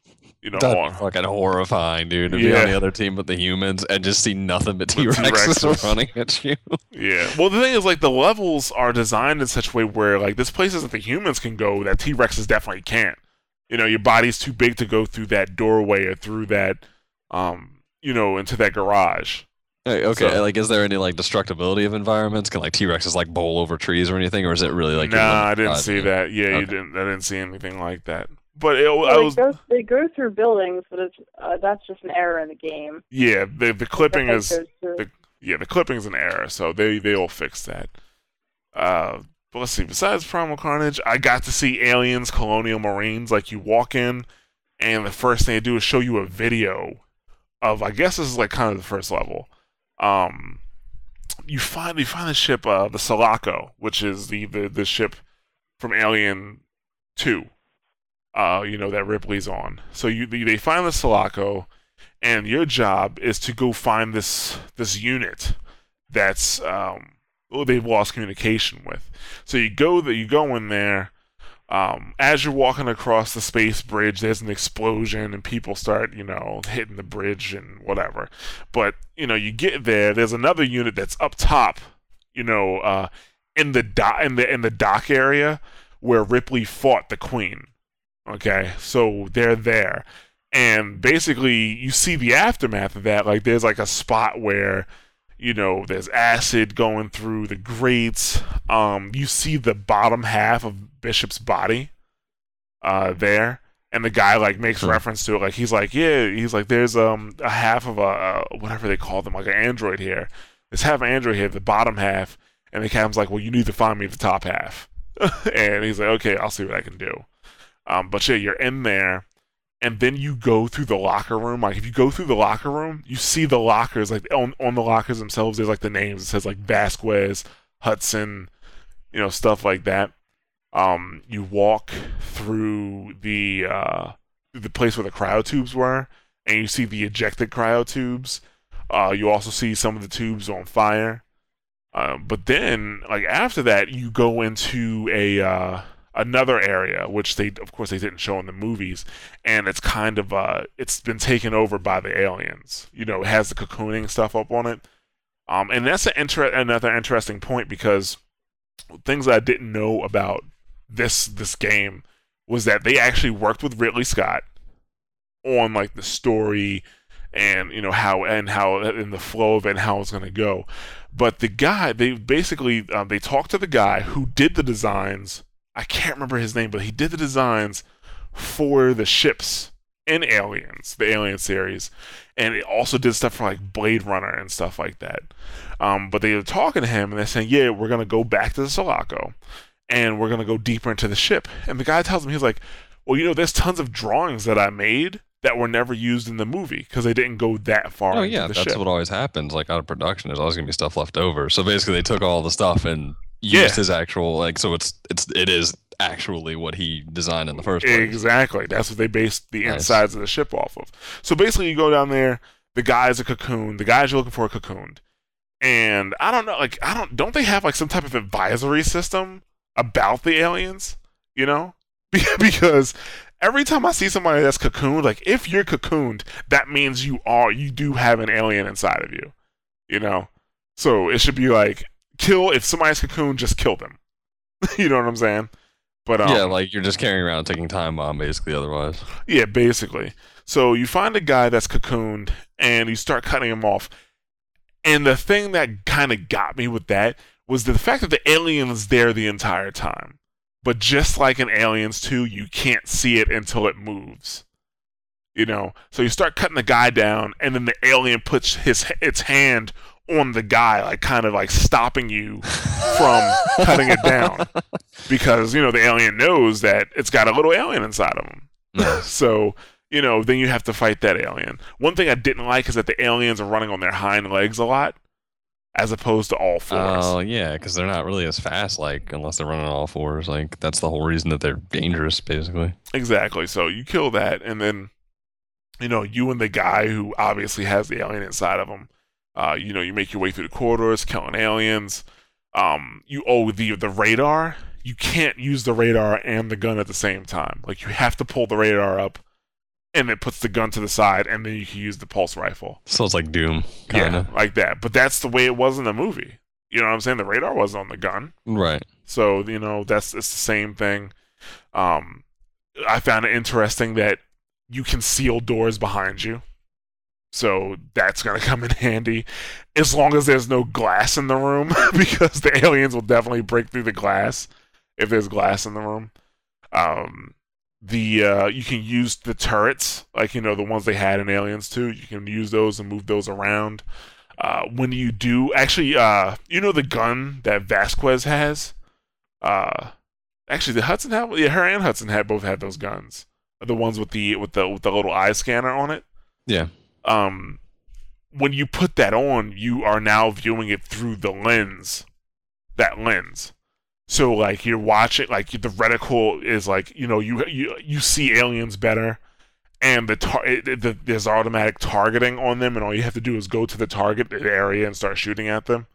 you know, That'd be fucking horrifying, dude. To be on the other team with the humans and just see nothing but T Rexes running at you. yeah. Well, the thing is, like, the levels are designed in such a way where, like, there's places that the humans can go that T Rexes definitely can't. You know, your body's too big to go through that doorway or through that, um, you know, into that garage. Hey, okay, So- like, is there any like destructibility of environments? Can like T Rexes like bowl over trees or anything, or is it really like? nah, I didn't see that. Yeah, you didn't. I didn't see anything like that. But it, I was, they go they go through buildings, but it's uh, that's just an error in the game. yeah. The the clipping The is goes the- yeah, the clipping's an error, so they they'll fix that. Uh, but let's see. Besides Primal Carnage, I got to see aliens, colonial marines. Like you walk in, and the first thing they do is show you a video of. I guess this is like kind of the first level. Um, you find you find the ship, uh, the Sulaco, which is the the, the ship from Alien Two. Uh, you know that Ripley's on. So you they find the Sulaco, and your job is to go find this this unit that's um they've lost communication with. So you go that you go in there. Um, as you're walking across the space bridge, there's an explosion and people start, you know, hitting the bridge and whatever. But you know, you get there. There's another unit that's up top, you know, uh, in the dock in the in the dock area where Ripley fought the Queen. Okay, so they're there, and basically you see the aftermath of that. Like there's like a spot where you know there's acid going through the grates. Um, you see the bottom half of Bishop's body uh, there, and the guy like makes Hmm. reference to it. Like he's like, yeah, he's like, there's um a half of a uh, whatever they call them, like an android here. There's half an android here, the bottom half, and the captain's like, well, you need to find me the top half. and he's like, okay, I'll see what I can do. Um, but yeah, you're in there, and then you go through the locker room. Like if you go through the locker room, you see the lockers. Like on on the lockers themselves, there's like the names. It says like Vasquez, Hudson, you know, stuff like that. Um, you walk through the uh, the place where the cryo tubes were, and you see the ejected cryo tubes. Uh, you also see some of the tubes on fire. Uh, but then, like after that, you go into a uh, another area, which they, of course, they didn't show in the movies, and it's kind of uh, it's been taken over by the aliens. You know, it has the cocooning stuff up on it. Um, and that's an inter- another interesting point because things I didn't know about this this game was that they actually worked with Ridley Scott on like the story and you know how and how in the flow of it and how it's going to go. But the guy, they basically um, they talked to the guy who did the designs. I can't remember his name, but he did the designs for the ships in Aliens, the Alien series, and it also did stuff for like Blade Runner and stuff like that. Um, but they were talking to him and they're saying, "Yeah, we're gonna go back to the Sulaco, and we're gonna go deeper into the ship." And the guy tells him, he's like, "Well, you know, there's tons of drawings that I made that were never used in the movie because they didn't go that far Oh yeah, that's ship." what always happens. Like out of production, there's always gonna be stuff left over. So basically, they took all the stuff and used Yeah. his actual like. So it's it's it is actually what he designed in the first place. Exactly. That's what they based the Nice. insides of the ship off of. So basically, you go down there. The guy's a cocoon. The guys you're looking for are cocooned. And I don't know, like I don't don't they have like some type of advisory system about the aliens? You know, because every time I see somebody that's cocooned, like if you're cocooned, that means you are you do have an alien inside of you. You know, so it should be like kill if somebody's cocooned, just kill them. you know what I'm saying? But um, yeah, like you're just carrying around taking time bomb, basically. Otherwise, yeah, basically. So you find a guy that's cocooned and you start cutting him off. And the thing that kind of got me with that was the fact that the alien is there the entire time. But just like in Aliens 2, you can't see it until it moves. You know, so you start cutting the guy down, and then the alien puts his its hand on the guy, like kind of like stopping you from cutting it down, because you know the alien knows that it's got a little alien inside of him. So, you know, then you have to fight that alien. One thing I didn't like is that the aliens are running on their hind legs a lot, as opposed to all fours. Oh yeah, because they're not really as fast, like unless they're running on all fours. Like that's the whole reason that they're dangerous, basically. exactly. So you kill that, and then, you know, you and the guy who obviously has the alien inside of him, uh, you know, you make your way through the corridors, killing aliens. Um, you oh the the radar. You can't use the radar and the gun at the same time. Like you have to pull the radar up, and it puts the gun to the side, and then you can use the pulse rifle. So it's like Doom, kind Yeah, of. like that. But that's the way it was in the movie. You know what I'm saying? The radar wasn't on the gun. Right. So, you know, that's it's the same thing. Um I found it interesting that you can seal doors behind you. So that's gonna come in handy. As long as there's no glass in the room, because the aliens will definitely break through the glass if there's glass in the room. Um the uh you can use the turrets, like you know, the ones they had in Aliens 2. You can use those and move those around. Uh when you do actually uh you know the gun that Vasquez has? Uh actually the Hudson had yeah, her and Hudson had both had those guns. The ones with the with the with the little eye scanner on it Yeah. Um, when you put that on, you are now viewing it through the lens, that lens. So like you're watching, like the reticle is like you know you you you see aliens better, and the, tar- the there's automatic targeting on them, and all you have to do is go to the target area and start shooting at them.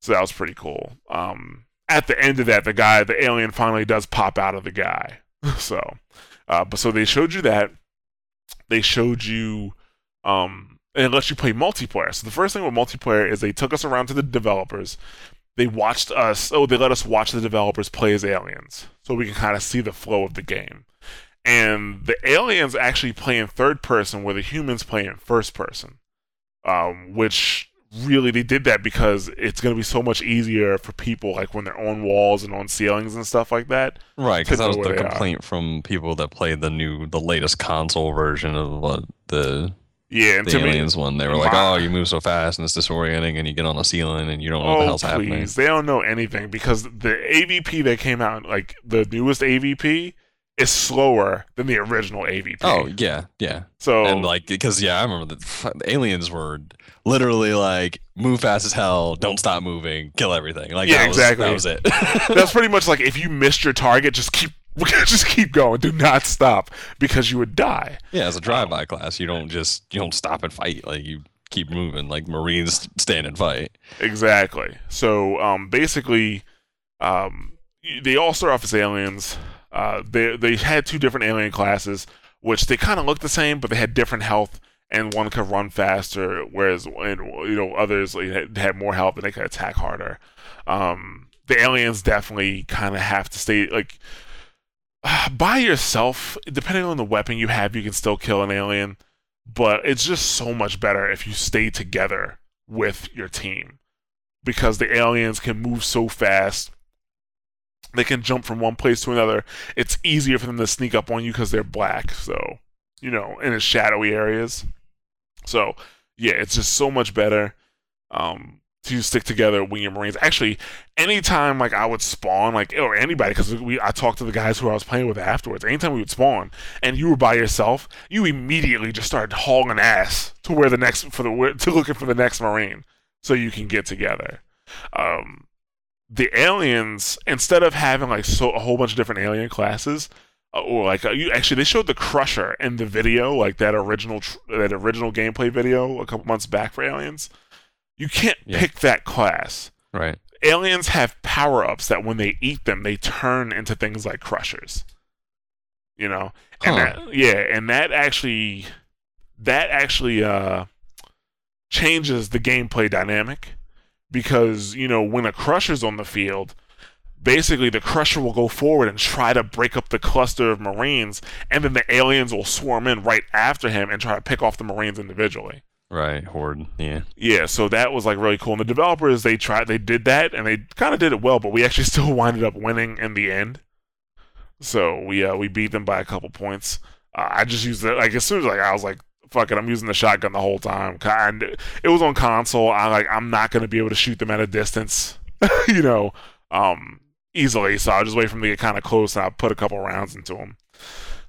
So that was pretty cool. Um, at the end of that, the guy, the alien, finally does pop out of the guy. so, uh, but so they showed you that. They showed you, um, and it lets you play multiplayer. So the first thing with multiplayer is they took us around to the developers. They watched us. Oh, they let us watch the developers play as aliens, so we can kind of see the flow of the game. And the aliens actually play in third person, where the humans play in first person, um, which really they did that because it's going to be so much easier for people like when they're on walls and on ceilings and stuff like that Right, because that was the they are. complaint from people that played the new, the latest console version of what the yeah and the to me aliens one. They were like, "Oh, you move so fast and it's disorienting, and you get on the ceiling and you don't know what the oh hell's please happening." they don't know anything because the avp that came out like the newest avp is slower than the original avp Oh yeah, yeah, so and like because yeah, I remember the, the aliens were literally like, "Move fast as hell, don't stop moving, kill everything." Like Yeah, that was, exactly. That was it. that's pretty much like if you missed your target just keep just keep going do not stop because you would die yeah, as a drive-by class, you don't just you don't stop and fight. Like you keep moving. Like Marines stand and fight. Exactly. So um, basically, um, they all start off as aliens. Uh, they they had two different alien classes, which they kind of looked the same, but they had different health, and one could run faster, whereas and, you know others like, had, had more health and they could attack harder. Um, the aliens definitely kind of have to stay like by yourself. Depending on the weapon you have, you can still kill an alien, but it's just so much better if you stay together with your team because the aliens can move so fast. They can jump from one place to another. It's easier for them to sneak up on you because they're black. So, you know, in the shadowy areas. So, yeah, it's just so much better um, to stick together when you're Marines. Actually, anytime like I would spawn, like or anybody, because we I talked to the guys who I was playing with afterwards. Anytime we would spawn and you were by yourself, you immediately just started hauling ass to where the next for the to looking for the next Marine so you can get together. Um, the aliens instead of having like so a whole bunch of different alien classes, uh, or like uh, you actually they showed the Crusher in the video, like that original tr- that original gameplay video a couple months back for aliens. You can't Yeah. pick that class. Right. Aliens have power ups that when they eat them, they turn into things like crushers. You know, and that, yeah, and that actually that actually uh changes the gameplay dynamic because you know when a crusher's on the field basically the crusher will go forward and try to break up the cluster of marines and then the aliens will swarm in right after him and try to pick off the marines individually Right. Horde. Yeah. yeah so that was like really cool and the developers they tried they did that and they kind of did it well but we actually still winded up winning in the end so we uh we beat them by a couple points uh, i just used it like as soon as like i was like fuck it i'm using the shotgun the whole time kind it was on console i like i'm not going to be able to shoot them at a distance you know um easily so i'll just wait for them to get kind of close and i'll put a couple rounds into them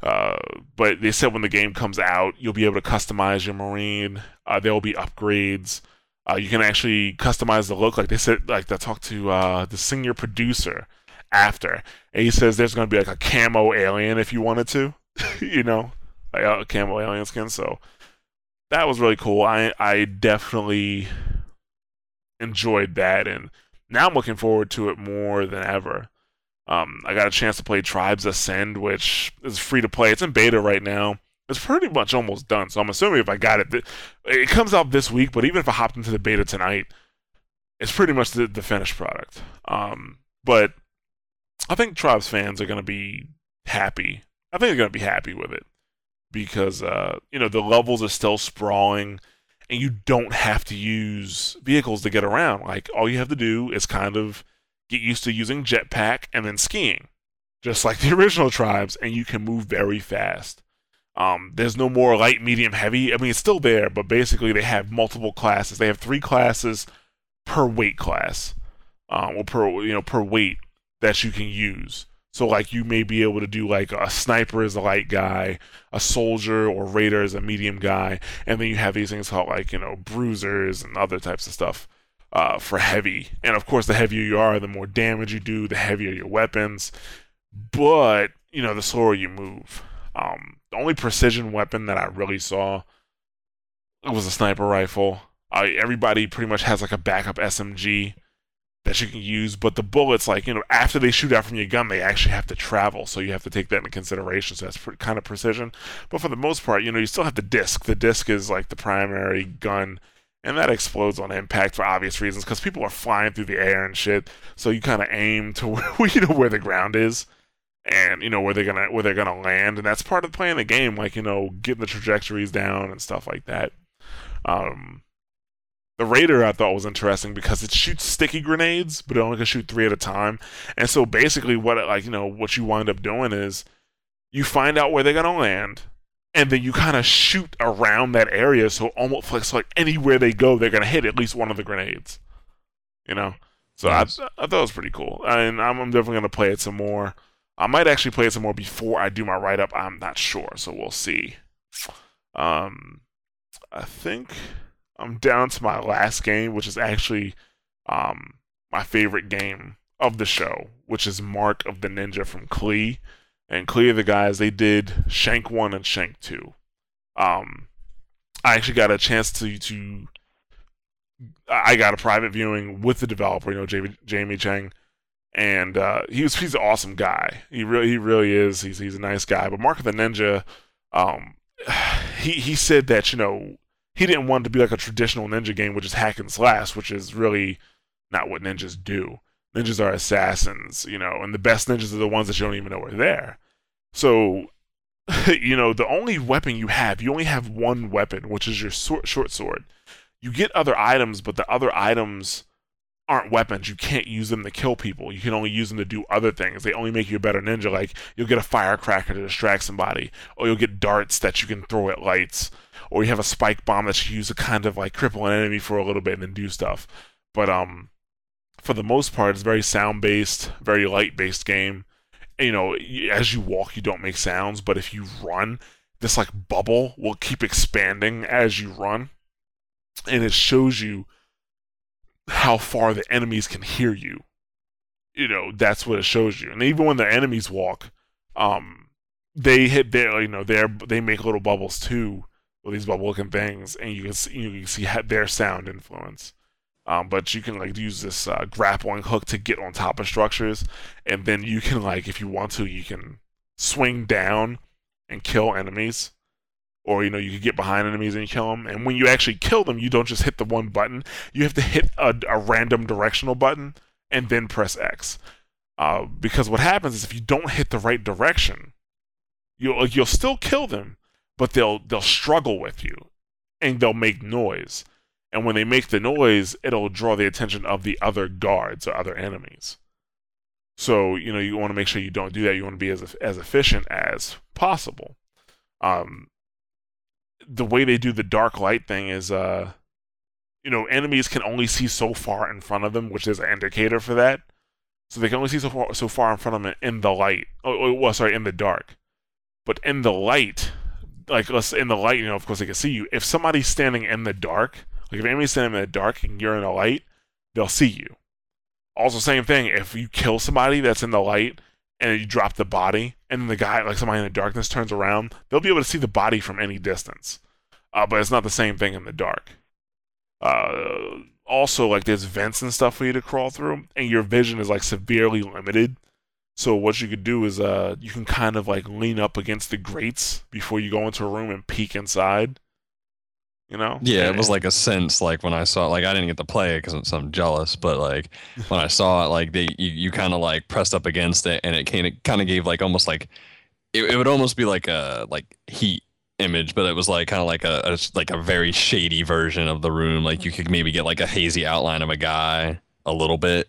uh, but they said when the game comes out, you'll be able to customize your marine. Uh, there will be upgrades. Uh, you can actually customize the look. Like they said, like they talked to uh, the senior producer after, and he says there's going to be like a camo alien if you wanted to, you know, like a camo alien skin. So that was really cool. I I definitely enjoyed that, and now I'm looking forward to it more than ever. Um, I got a chance to play Tribes Ascend, which is free to play. It's in beta right now. It's pretty much almost done. So I'm assuming if I got it, it comes out this week. But even if I hopped into the beta tonight, it's pretty much the, the finished product. Um, but I think Tribes fans are going to be happy. I think they're going to be happy with it because uh, you know the levels are still sprawling, and you don't have to use vehicles to get around. Like all you have to do is kind of get used to using jetpack and then skiing, just like the original tribes, and you can move very fast. Um, there's no more light, medium, heavy. I mean, it's still there, but basically they have multiple classes. They have three classes per weight class, um, or per you know per weight that you can use. So like you may be able to do like a sniper is a light guy, a soldier or raider is a medium guy, and then you have these things called like you know bruisers and other types of stuff. Uh, for heavy. And of course, the heavier you are, the more damage you do, the heavier your weapons. But you know, the slower you move. Um, the only precision weapon that I really saw was a sniper rifle. Uh, everybody pretty much has like a backup SMG that you can use, but the bullets, like you know, after they shoot out from your gun, they actually have to travel, so you have to take that into consideration. So that's kind of precision. But for the most part, you know, you still have the disc. The disc is like the primary gun, and that explodes on impact for obvious reasons because people are flying through the air and shit. So you kind of aim to where you know where the ground is and you know where they're gonna where they're gonna land, and that's part of playing the game, like you know getting the trajectories down and stuff like that. Um, the Raider I thought was interesting because it shoots sticky grenades, but it only can shoot three at a time, and so basically what it, like you know what you wind up doing is you find out where they're gonna land, and then you kind of shoot around that area, so almost like, so like anywhere they go, they're gonna hit at least one of the grenades. You know, so nice. I, I thought it was pretty cool, and I'm, I'm definitely gonna play it some more. I might actually play it some more before I do my write up. I'm not sure, so we'll see. Um, I think I'm down to my last game, which is actually um, my favorite game of the show, which is Mark of the Ninja from Klei. And Klei are the guys, they did Shank 1 and Shank 2. Um, I actually got a chance to, to I got a private viewing with the developer, you know, Jamie, Jamie Cheng and uh, he was he's an awesome guy. He really he really is. He's he's a nice guy. But Mark of the Ninja, um, he he said that you know he didn't want it to be like a traditional ninja game, which is hack and slash, which is really not what ninjas do. Ninjas are assassins, you know, and the best ninjas are the ones that you don't even know are there. So, you know, the only weapon you have, you only have one weapon, which is your short sword. You get other items, but the other items aren't weapons. You can't use them to kill people. You can only use them to do other things. They only make you a better ninja. Like you'll get a firecracker to distract somebody, or you'll get darts that you can throw at lights, or you have a spike bomb that you use to kind of like cripple an enemy for a little bit and then do stuff. But um, for the most part, it's very sound based, very light based game. You know, as you walk, you don't make sounds, but if you run, this like bubble will keep expanding as you run, and it shows you how far the enemies can hear you. You know, that's what it shows you. And even when the enemies walk, um, they hit their, you know, they they make little bubbles too with these bubble looking things, and you can see you can see their sound influence. Um, but you can like use this uh, grappling hook to get on top of structures, and then you can like, if you want to, you can swing down and kill enemies. Or you know you can get behind enemies and kill them and when you actually kill them you don't just hit the one button. You have to hit a, a random directional button and then press x. Uh, because what happens is if you don't hit the right direction you'll you'll still kill them but they'll they'll struggle with you and they'll make noise and when they make the noise it'll draw the attention of the other guards or other enemies. So you know you want to make sure you don't do that. You want to be as as efficient as possible. Um, the way they do the dark light thing is uh you know enemies can only see so far in front of them which is an indicator for that. So they can only see so far so far in front of them in the light oh, oh well sorry in the dark. But in the light like let's in the light you know of course they can see you. If somebody's standing in the dark like if enemy's standing in the dark and you're in the light they'll see you also same thing if you kill somebody that's in the light and you drop the body, and the guy, like somebody in the darkness, turns around, they'll be able to see the body from any distance. Uh, but it's not the same thing in the dark. Uh, also, like there's vents and stuff for you to crawl through, and your vision is like severely limited. So what you could do is, uh, you can kind of like lean up against the grates before you go into a room and peek inside you know yeah it was like a sense like when i saw it like i didn't get to play it because i'm jealous but like when i saw it like they you, you kind of like pressed up against it and it kind of kind of gave like almost like it, it would almost be like a like heat image but it was like kind of like a, a like a very shady version of the room like you could maybe get like a hazy outline of a guy a little bit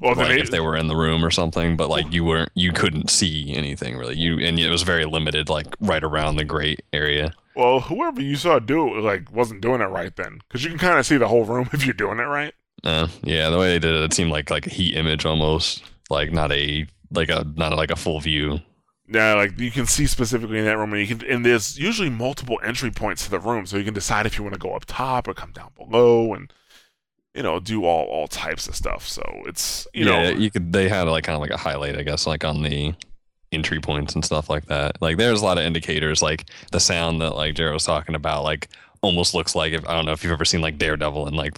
well, like if they were in the room or something, but like you weren't, you couldn't see anything really. You and it was very limited, like right around the grate area. Well, whoever you saw do it like wasn't doing it right then, because you can kind of see the whole room if you're doing it right. Uh, yeah, the way they did it, it seemed like like a heat image almost, like not a like a not like a full view. Yeah, like you can see specifically in that room, and you can, and there's usually multiple entry points to the room, so you can decide if you want to go up top or come down below, and you know, do all all types of stuff. So it's you yeah, know, you could. They had like kind of like a highlight, I guess, like on the entry points and stuff like that. Like there's a lot of indicators, like the sound that like Jared was talking about, like almost looks like if I don't know if you've ever seen like Daredevil and like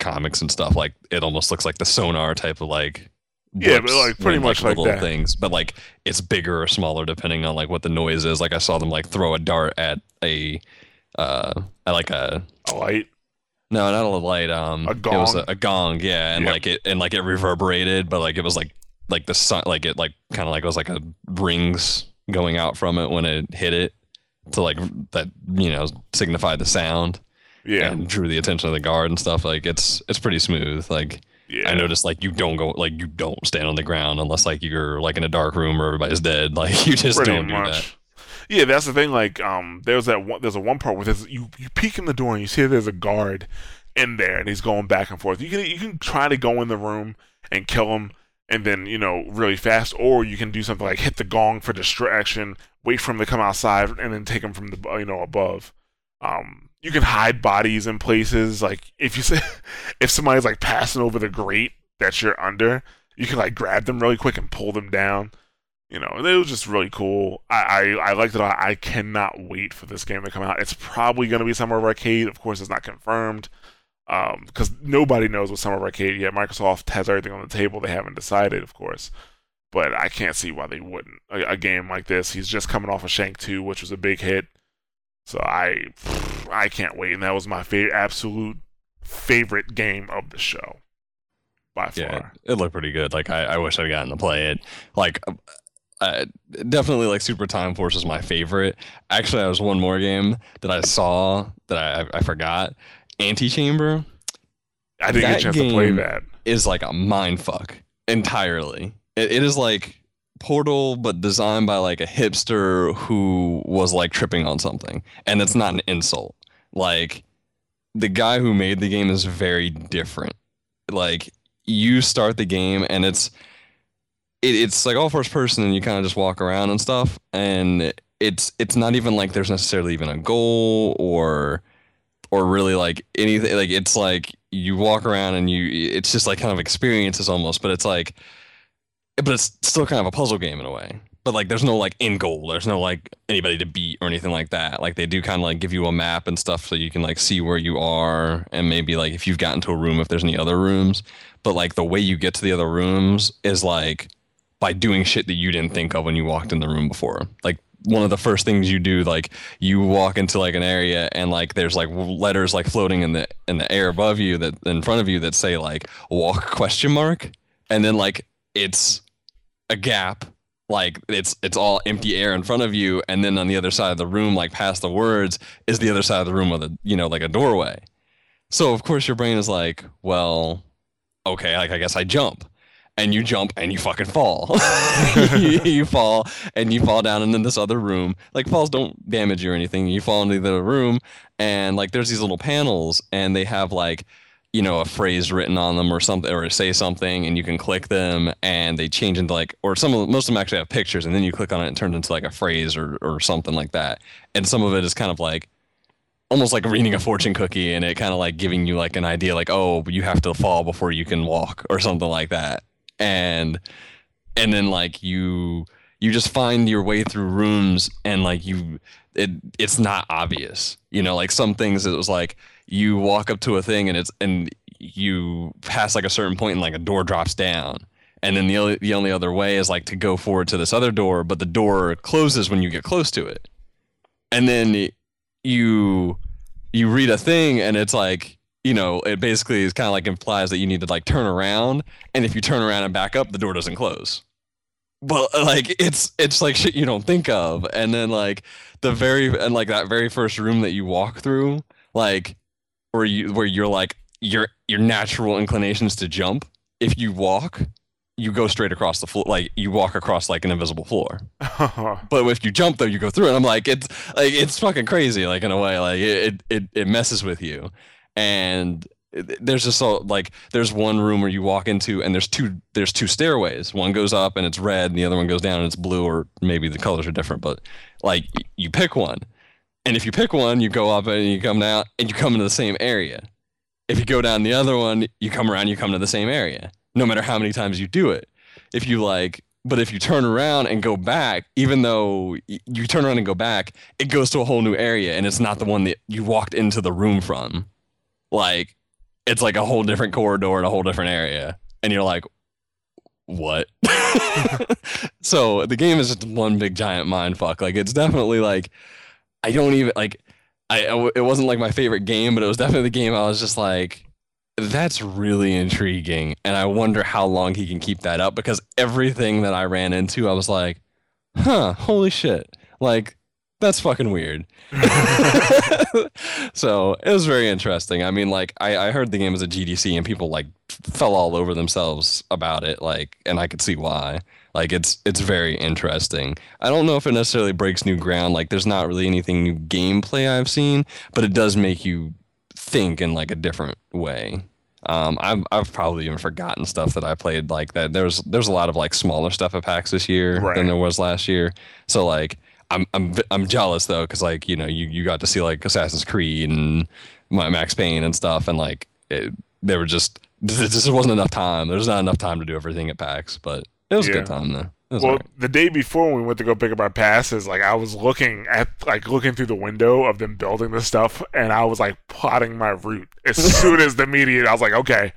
comics and stuff, like it almost looks like the sonar type of like. Yeah, but, like, pretty much like little that. things, but like it's bigger or smaller depending on like what the noise is. Like I saw them like throw a dart at a, uh, at like a a light. no, not a light. Um, A It was gong? a, a gong, yeah, and Yep. like it and like it reverberated, but like it was like like the sun, like it like kind of like it was like a rings going out from it when it hit it to like that you know signify the sound Yeah, and drew the attention of the guard and stuff. Like it's it's pretty smooth. Like yeah. I noticed like you don't go like you don't stand on the ground unless like you're like in a dark room or everybody's dead. Like you just pretty don't do that. Yeah, that's the thing. Like, um, there's that one. There's a one part where there's you you peek in the door and you see there's a guard in there and he's going back and forth. You can you can try to go in the room and kill him and then you know really fast, or you can do something like hit the gong for distraction, wait for him to come outside, and then take him from the you know above. Um, you can hide bodies in places. Like if you say if somebody's like passing over the grate that you're under, you can like grab them really quick and pull them down. You know, it was just really cool. I I, I liked it. I cannot wait for this game to come out. It's probably going to be Summer of Arcade. Of course, it's not confirmed because nobody knows what Summer of Arcade yet. Microsoft has everything on the table. They haven't decided, of course. But I can't see why they wouldn't. A, a game like this, he's just coming off of Shank 2, which was a big hit. So I, I can't wait. And that was my favorite, absolute favorite game of the show, by far. Yeah, it looked pretty good. Like I, I wish I'd gotten to play it. Like uh, definitely like Super Time Force is my favorite. Actually, there was one more game that I saw that I, I forgot. Antichamber I didn't get a that chance to play that. is like a mind fuck entirely. It, it is like Portal, but designed by like a hipster who was like tripping on something, and it's not an insult. Like the guy who made the game is very different. Like you start the game and it's it, it's like all first person and you kind of just walk around and stuff and it's it's not even like there's necessarily even a goal or or really like anything like it's like you walk around and you it's just like kind of experiences almost but it's like but it's still kind of a puzzle game in a way. But like there's no like end goal. There's no like anybody to beat or anything like that. Like they do kind of like give you a map and stuff so you can like see where you are and maybe like if you've gotten to a room if there's any other rooms. But like the way you get to the other rooms is like by doing shit that you didn't think of when you walked in the room before. Like one of the first things you do like you walk into like an area and like there's like letters like floating in the in the air above you that in front of you that say like walk question mark. And then like it's a gap like it's it's all empty air in front of you. And then on the other side of the room like past the words is the other side of the room with a you know like a doorway. So of course your brain is like well okay like i guess i jump and you jump and you fucking fall. You, you fall and you fall down into this other room. Like falls don't damage you or anything. You fall into the room and like there's these little panels and they have like you know a phrase written on them or something or say something and you can click them and they change into like or some of most of them actually have pictures and then you click on it and it turns into like a phrase or or something like that. And some of it is kind of like almost like reading a fortune cookie and it kind of like giving you like an idea like oh you have to fall before you can walk or something like that and and then like you you just find your way through rooms and like you it it's not obvious you know like some things it was like you walk up to a thing and it's and you pass like a certain point and like a door drops down. And then the only, the only other way is like to go forward to this other door but the door closes when you get close to it. And then you you read a thing and it's like you know it basically is kind of like implies that you need to like turn around and if you turn around and back up the door doesn't close. But uh, like it's it's like shit you don't think of and then like the very and like that very first room that you walk through like where you where you're like your your natural inclinations to jump if you walk you go straight across the floor like you walk across like an invisible floor. But if you jump though you go through it i'm like it's like it's fucking crazy like in a way like it it, it messes with you and there's just so like there's one room where you walk into and there's two there's two stairways one goes up and it's red and the other one goes down and it's blue or maybe the colors are different but like you pick one and if you pick one you go up and you come down and you come into the same area If you go down the other one, you come around, you come to the same area, no matter how many times you do it. If you like, but if you turn around and go back, even though you turn around and go back, it goes to a whole new area and it's not the one that you walked into the room from. Like, it's like a whole different corridor in a whole different area. And you're like, what? so the game is just one big giant mind fuck. Like, it's definitely like, I don't even, like, I- it wasn't like my favorite game, but it was definitely the game I was just like, that's really intriguing. And I wonder how long he can keep that up because everything that I ran into, I was like, huh, holy shit. Like, that's fucking weird. so it was very interesting. I mean, like, I, I heard the game was a GDC and people like fell all over themselves about it. Like, and I could see why. Like, it's it's very interesting. I don't know if it necessarily breaks new ground. Like, there's not really anything new gameplay I've seen, but it does make you think in like a different way. Um, I've I've probably even forgotten stuff that I played like that. There's there's a lot of like smaller stuff at PAX this year Right. than there was last year. So like I'm I'm I'm jealous though because like you know you you got to see like Assassin's Creed and Ma- Max Payne and stuff and like it, they were just there just wasn't enough time. There's not enough time to do everything at PAX, but it was a good time though. Well, alright. the day before when we went to go pick up our passes, like I was looking at like looking through the window of them building this stuff, and I was like plotting my route as soon as the media. I was like, okay,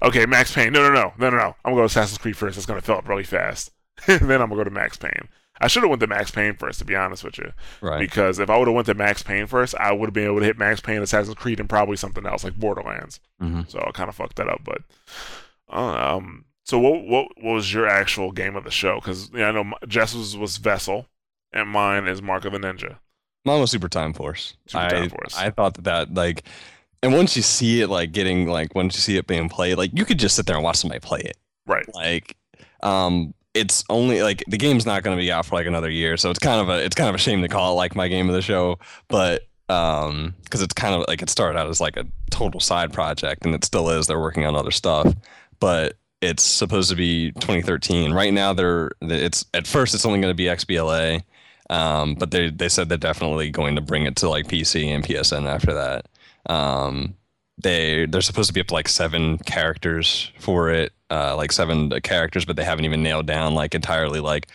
okay, Max Payne. No, no, no, no, no, no. I'm gonna go to Assassin's Creed first. It's gonna fill up really fast, then I'm gonna go to Max Payne. I should have went to Max Payne first, to be honest with you, right. because if I would have went to Max Payne first, I would have been able to hit Max Payne, Assassin's Creed, and probably something else like Borderlands. hmm So I kind of fucked that up, but uh, um. So what what what was your actual game of the show? Because yeah, I know Jess Jess's was Vessel, and mine is Mark of the Ninja. Mine was Super Time Force. Super I, Time Force. I thought that that like, and once you see it like getting like once you see it being played, like you could just sit there and watch somebody play it. Right. Like, um, it's only like the game's not going to be out for like another year, so it's kind of a it's kind of a shame to call it like my game of the show, but um, because it's kind of like it started out as like a total side project, and it still is. They're working on other stuff, but it's supposed to be 2013. Right now, they're it's at first it's only going to be XBLA. Um, but they they said they're definitely going to bring it to like PC and PSN after that. Um, they they're supposed to be up to like seven characters for it, uh, like seven characters, but they haven't even nailed down like entirely like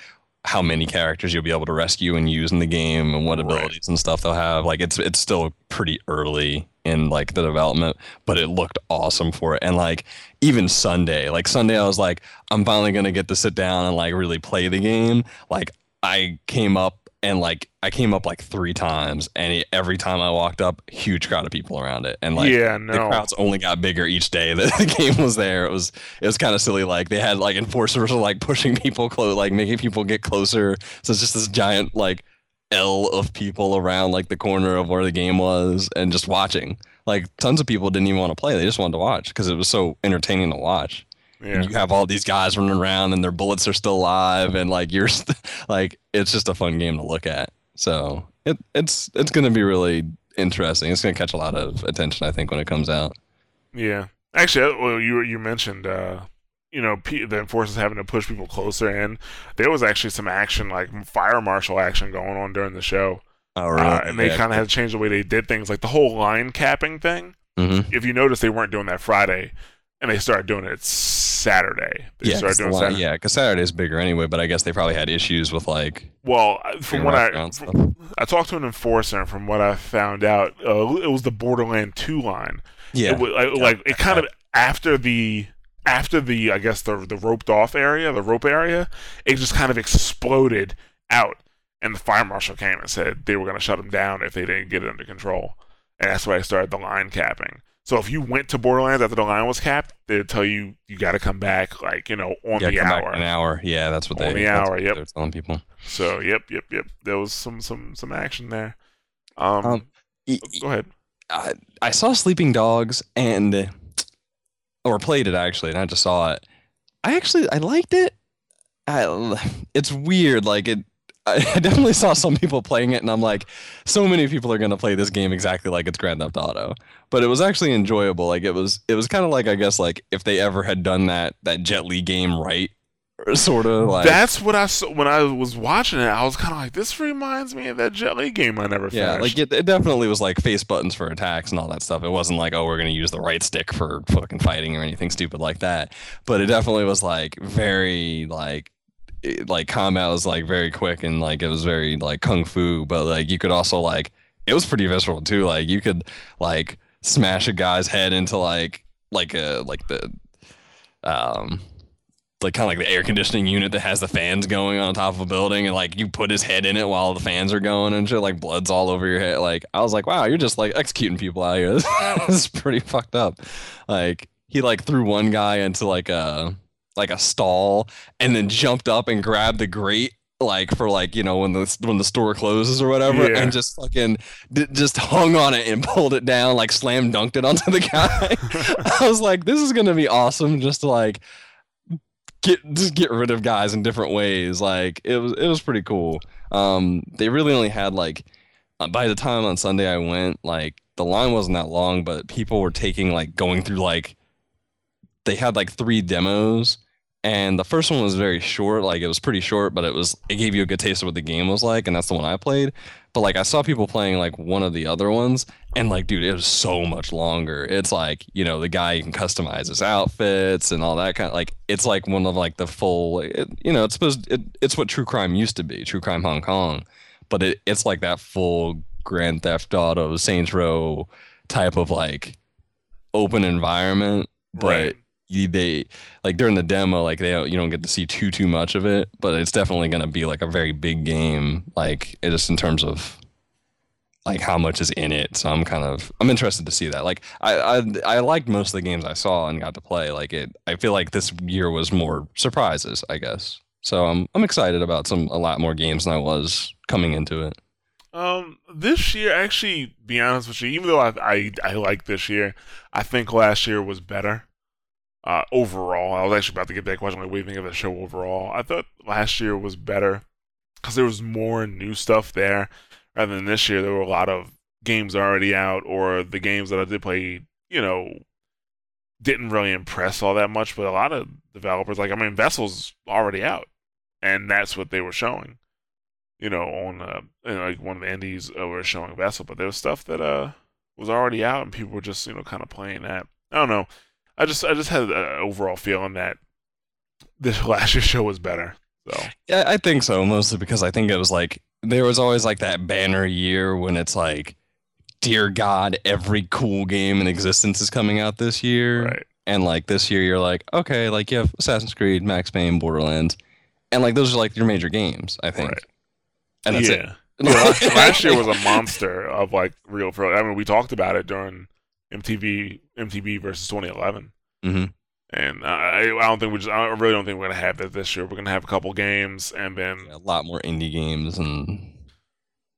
how many characters you'll be able to rescue and use in the game and what Right. abilities and stuff they'll have. Like it's it's still pretty early in like the development, but it looked awesome for it. And like even Sunday, like Sunday, I was like, I'm finally gonna get to sit down and like really play the game. Like I came up and like I came up like three times, and it, every time I walked up, huge crowd of people around it, and like yeah, the no. crowds only got bigger each day that the game was there. It was it was kind of silly. Like they had like enforcers like pushing people close, like making people get closer. So it's just this giant like L of people around like the corner of where the game was, and just watching. Like tons of people didn't even want to play; they just wanted to watch because it was so entertaining to watch. Yeah. And you have all these guys running around, and their bullets are still alive, and like you're st- like it's just a fun game to look at. So it it's it's gonna be really interesting. It's gonna catch a lot of attention, I think, when it comes out. Yeah. Actually, uh, well, you you mentioned uh, you know P- the enforcers having to push people closer, and there was actually some action, like fire marshal action, going on during the show, Oh, uh, and they kind of had to change the way they did things, like the whole line capping thing. hmm If you notice, they weren't doing that Friday, and they started doing it Saturday. They Yeah, started doing Saturday. yeah, because Saturday's bigger anyway. But I guess they probably had issues with like Well, uh, from what I stuff. I talked to an enforcer, and from what I found out, uh, it was the Borderland Two line. yeah, it was, like, like it kind of after the after the I guess the the roped off area, the rope area, it just kind of exploded out, and the fire marshal came and said they were going to shut them down if they didn't get it under control, and that's why I started the line capping. So if you went to Borderlands after the line was capped, they'd tell you you got to come back like you know on yeah, the hour. an hour. Yeah, that's what On they the hour, yep. They're telling people. So yep, yep, yep. There was some some some action there. Um, Um, go ahead. I, I saw Sleeping Dogs and or played it actually, and I just saw it. I actually I liked it. I, it's weird, like it. I definitely saw some people playing it, and I'm like, so many people are gonna play this game exactly like it's Grand Theft Auto. But it was actually enjoyable. Like it was, it was kind of like I guess like if they ever had done that that Jet Li game right sort of like That's what I saw when I was watching it. I was kind of like, this reminds me of that Jet Li game I never yeah, finished. like it, it definitely was like face buttons for attacks and all that stuff. It wasn't like oh we're gonna use the right stick for fucking fighting or anything stupid like that. But it definitely was like very like like combat was like very quick and like it was very like kung fu. But like you could also like it was pretty visceral too. Like you could like smash a guy's head into like like a like the um like kind of like the air conditioning unit that has the fans going on top of a building and like you put his head in it while the fans are going and shit like blood's all over your head like i was like wow you're just like executing people out here this is pretty fucked up like he like threw one guy into like a like a stall and then jumped up and grabbed the grate like for like you know when the when the store closes or whatever Yeah. and just fucking d- just hung on it and pulled it down like slam dunked it onto the guy I was like, this is gonna be awesome just to like get just get rid of guys in different ways. Like it was it was pretty cool. Um, they really only had like uh, by the time on Sunday I went, like the line wasn't that long, but people were taking like going through like they had like three demos. And the first one was very short, like it was pretty short, but it was it gave you a good taste of what the game was like, and that's the one I played. But like I saw people playing like one of the other ones, and like, dude, it was so much longer. It's like, you know, the guy can customize his outfits and all that kind of like. It's like one of like the full, it, you know, it's supposed it, it's what True Crime used to be, True Crime Hong Kong, but it, it's like that full Grand Theft Auto, Saints Row type of like open environment. But Right. They like during the demo, like they don't, you don't get to see too too much of it, but it's definitely gonna be like a very big game, like just in terms of like how much is in it. So I'm kind of I'm interested to see that. Like I I I liked most of the games I saw and got to play. Like it I feel like this year was more surprises, I guess. So I'm I'm excited about some a lot more games than I was coming into it. Um, this year, actually, be honest with you, even though I I, I like this year, I think last year was better. Uh, overall, I was actually about to get that question. Like, what do you think of the show overall? I thought last year was better because there was more new stuff there, rather than this year. There were a lot of games already out, or the games that I did play, you know, didn't really impress all that much. But a lot of developers, like I mean, Vessel's already out, and that's what they were showing you know, on uh, you know, like one of the indies uh, were showing Vessel, but there was stuff that uh was already out, and people were just you know kind of playing that. I don't know. I just I just had an overall feeling that this last year's show was better. So Yeah, I think so, mostly because I think it was like there was always like that banner year when it's like, dear God, every cool game in existence is coming out this year. right, And like this year, you're like, okay, like you have Assassin's Creed, Max Payne, Borderlands, and like those are like your major games, I think. Right. And that's yeah. Yeah, last, last year was a monster of like real pro. I mean, we talked about it during MTB MTB versus 2011. Mhm. And I, I don't think we just I really don't think we're gonna have that this year. We're gonna have a couple games, and then a lot more indie games and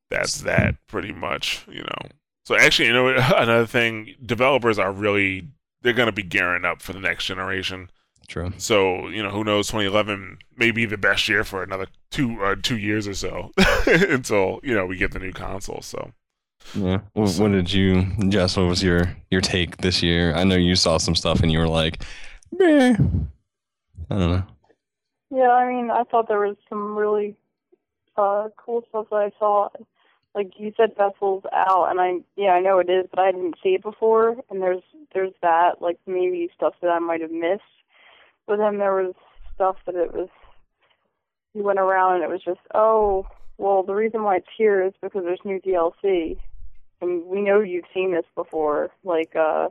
that's that pretty much, you know. So actually, you know, another thing, developers are really they're going to be gearing up for the next generation. true. So you know, who knows? 2011 may be the best year for another two uh, two years or so until you know we get the new console. So Yeah. What, what did you, Jess? What was your your take this year? I know you saw some stuff and you were like, Meh. I don't know. Yeah, I mean, I thought there was some really uh cool stuff that I saw. Like you said, Vessel's out, and I yeah, I know it is, but I didn't see it before. And there's there's that like maybe stuff that I might have missed. But then there was stuff that it was you went around and it was just oh well the reason why it's here is because there's new DLC, and we know you've seen this before. Like uh,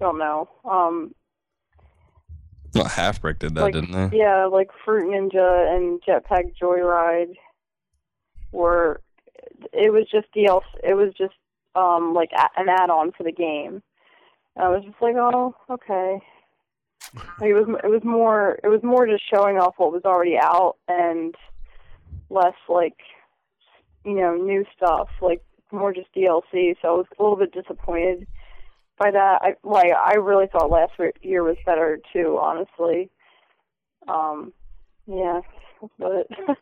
don't know um Well, Half Brick did that, Like, didn't they? Yeah, like Fruit Ninja and Jetpack Joyride were. It was just the DLC. It was just um like a- an add-on for the game. And I was just like, oh, okay. Like, it was it was more it was more just showing off what was already out and less like you know new stuff like more just DLC. So I was a little bit disappointed by that. I like I really thought last year was better too, honestly. Um, yeah, but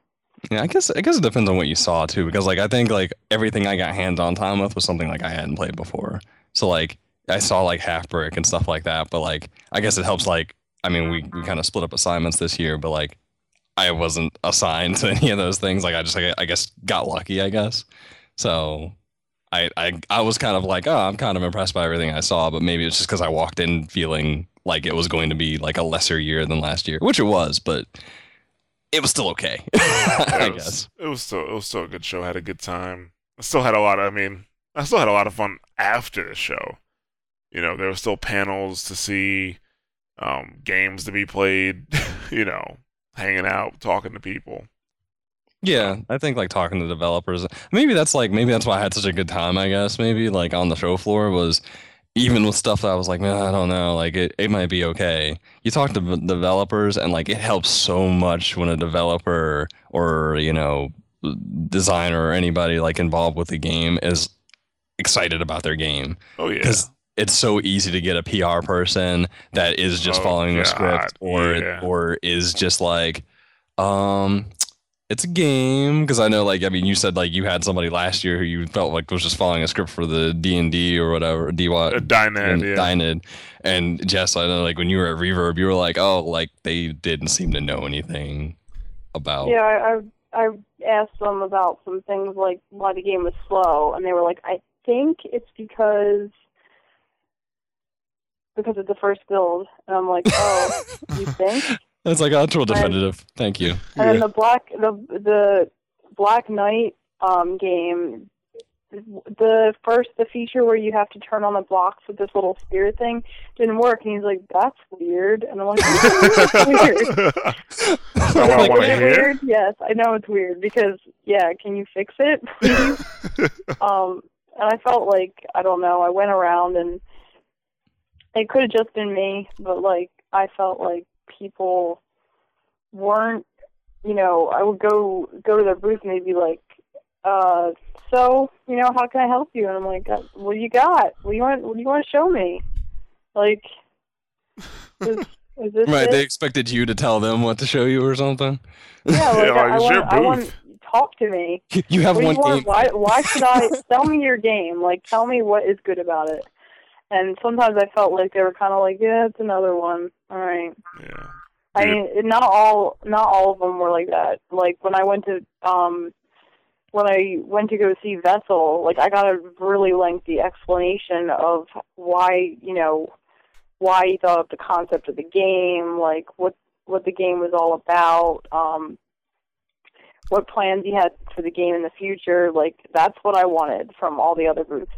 Yeah, I guess I guess it depends on what you saw too, because like I think like everything I got hands on time with was something like I hadn't played before. So like I saw like Half Brick and stuff like that, but like I guess it helps like I mean, we, we kind of split up assignments this year, but like I wasn't assigned to any of those things. Like I just, I, I guess, got lucky, I guess. So I, I, I was kind of like, oh, I'm kind of impressed by everything I saw, but maybe it's just because I walked in feeling like it was going to be like a lesser year than last year, which it was, but it was still okay. I it was, guess. it was still it was still a good show. I had a good time. I still had a lot of. I mean, I still had a lot of fun after the show. You know, there were still panels to see, um, games to be played. you know, hanging out, talking to people. Yeah, I think like talking to developers. Maybe that's like maybe that's why I had such a good time. I guess maybe like on the show floor was even with stuff that I was like, man, I don't know, like it, it might be okay. You talk to v- developers and like it helps so much when a developer or you know designer or anybody like involved with the game is excited about their game Oh yeah, because it's so easy to get a PR person that is just Oh, following the God, script or yeah. or is just like um it's a game because I know like I mean you said like you had somebody last year who you felt like was just following a script for the D&D or whatever DY a Dynad, and yeah. Dynid. and Jess I know like when you were at Reverb you were like oh like they didn't seem to know anything about Yeah, I, I I asked them about some things like why the game was slow, and they were like, I think it's because because it's the first build, and I'm like, oh, you think? It's like it's real definitive. Thank you. And then the black the the Black Knight um game the first the feature where you have to turn on the blocks with this little spear thing didn't work and he's like, That's weird and I'm like That's weird. That's what I want Is to it hear. weird? Yes, I know it's weird because yeah, can you fix it, please? um and I felt like I don't know, I went around and it could have just been me, but like I felt like people weren't you know, I would go go to their booth and they'd be like, uh, so, you know, how can I help you? And I'm like, uh, what do you got? What do you want what do you want to show me? Like is, is this Right, it? they expected you to tell them what to show you or something. yeah, like, Yeah, like, I, I your want I want talk to me. You have what do one you game. Why, why should I tell me your game? Like, tell me what is good about it. And sometimes I felt like they were kind of like, yeah, it's another one. All right. yeah. I mean, not all, not all of them were like that. Like when I went to, um, when I went to go see Vessel, like I got a really lengthy explanation of why, you know, why he thought of the concept of the game, like what what the game was all about, um, what plans he had for the game in the future. Like that's what I wanted from all the other groups.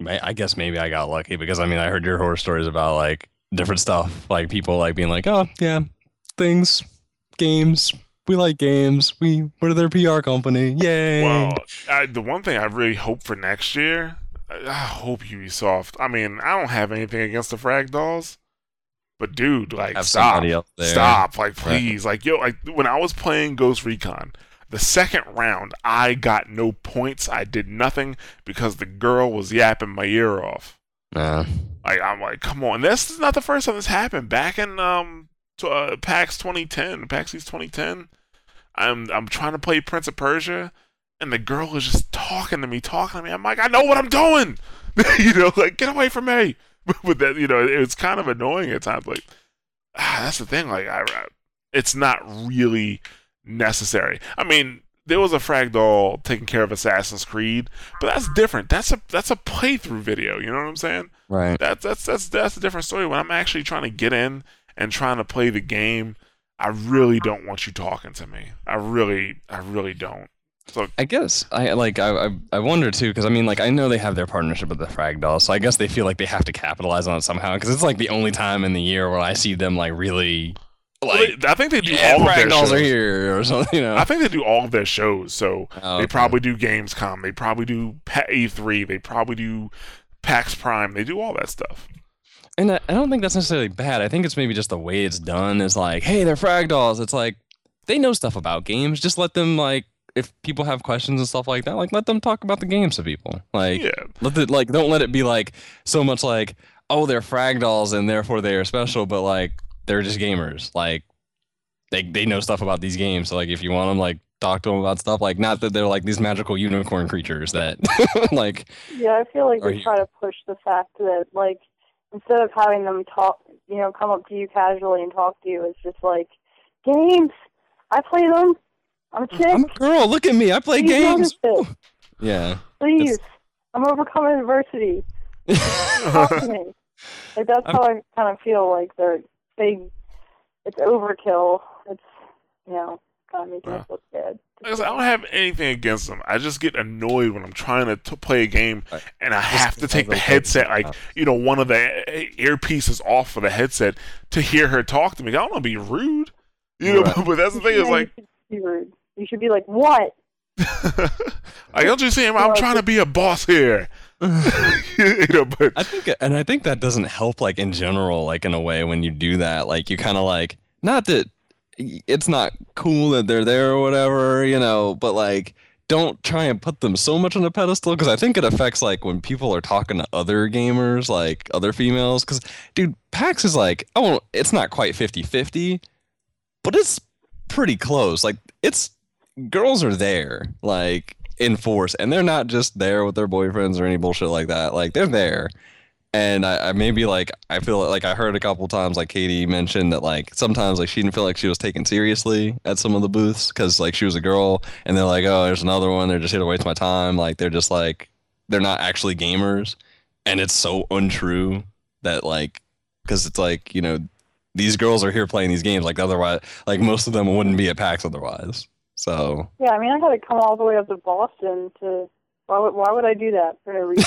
May- I guess maybe I got lucky because I mean I heard your horror stories about like different stuff, like people like being like, oh yeah, things, games. We like games. We we're their PR company. Yay! Well, I, the one thing I really hope for next year, I, I hope Ubisoft. I mean, I don't have anything against the Frag Dolls, but dude, like, have stop, somebody there. stop, like, Right. please, like, yo, like when I was playing Ghost Recon, the second round, I got no points. I did nothing because the girl was yapping my ear off. Nah. Like, I'm like, come on, this is not the first time this happened. Back in um, t- uh, PAX 2010, PAX East 2010, I'm I'm trying to play Prince of Persia, and the girl is just talking to me, talking to me. I'm like, I know what I'm doing, you know, like get away from me. But that, you know, it's kind of annoying at times. Like, ah, that's the thing. Like, I, I- it's not really necessary. I mean, there was a Fragdoll taking care of Assassin's Creed, but that's different. That's a that's a playthrough video. You know what I'm saying? Right. That's that's that's that's a different story. When I'm actually trying to get in and trying to play the game, I really don't want you talking to me. I really, I really don't. So I guess I like I I, I wonder too because I mean like I know they have their partnership with the Frag Dolls, so I guess they feel like they have to capitalize on it somehow because it's like the only time in the year where I see them like really like I think they do yeah, all of their Dolls shows. are here or something. You know. I think they do all of their shows. So Oh, they okay. probably do Gamescom. They probably do E3. They probably do PAX Prime. They do all that stuff. And I, I don't think that's necessarily bad. I think it's maybe just the way it's done is like, hey, they're frag dolls. It's like they know stuff about games. Just let them like if people have questions and stuff like that, like let them talk about the games to people. Like Yeah, let it like don't let it be like so much like, oh, they're frag dolls and therefore they are special, but like they're just gamers. Like they they know stuff about these games. So like if you want them, like talk to them about stuff. Like not that they're like these magical unicorn creatures that like Yeah, I feel like they try to push the fact that like instead of having them talk, you know, come up to you casually and talk to you, it's just like games. I play them. I'm a chick. I'm a girl. Look at me. I play Please games. Yeah. Please, I'm overcoming adversity. Talk to me. Like that's I'm- how I kind of feel. Like they're they, it's overkill. It's you know kind of making us look bad. Like I don't have anything against them. I just get annoyed when I'm trying to t- play a game Right. and I have to take the headset, like you know, one of the earpieces off of the headset to hear her talk to me. I don't want to be rude, you know. Right. But that's the thing is like, you should be rude. You should be like, what? like don't you see him? I'm trying to be a boss here, you I think, and I think that doesn't help, like in general, like in a way when you do that, like you kind of like, not that it's not cool that they're there or whatever, you know, but like, don't try and put them so much on a pedestal because I think it affects like when people are talking to other gamers, like other females. Because, dude, PAX is like, oh, it's not quite 50 50, but it's pretty close. Like, it's girls are there, like in force, and they're not just there with their boyfriends or any bullshit like that. Like they're there, and I, I maybe like I feel like I heard a couple times like Katie mentioned that like sometimes like she didn't feel like she was taken seriously at some of the booths because like she was a girl, and they're like, oh, there's another one. They're just here to waste my time. Like they're just like they're not actually gamers, and it's so untrue that like because it's like you know these girls are here playing these games like otherwise like most of them wouldn't be at PAX otherwise. So Yeah, I mean, I had to come all the way up to Boston to. Why would Why would I do that for no reason?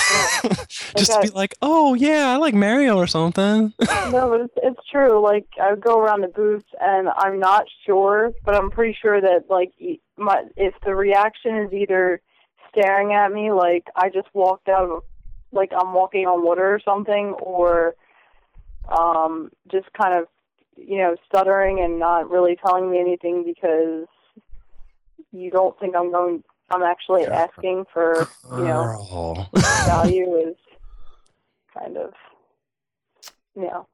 just to be like, oh yeah, I like Mario or something. no, but it's it's true. Like I would go around the booths, and I'm not sure, but I'm pretty sure that like my if the reaction is either staring at me like I just walked out of like I'm walking on water or something, or um just kind of you know stuttering and not really telling me anything because you don't think I'm going. I'm actually asking for you know value is kind of you know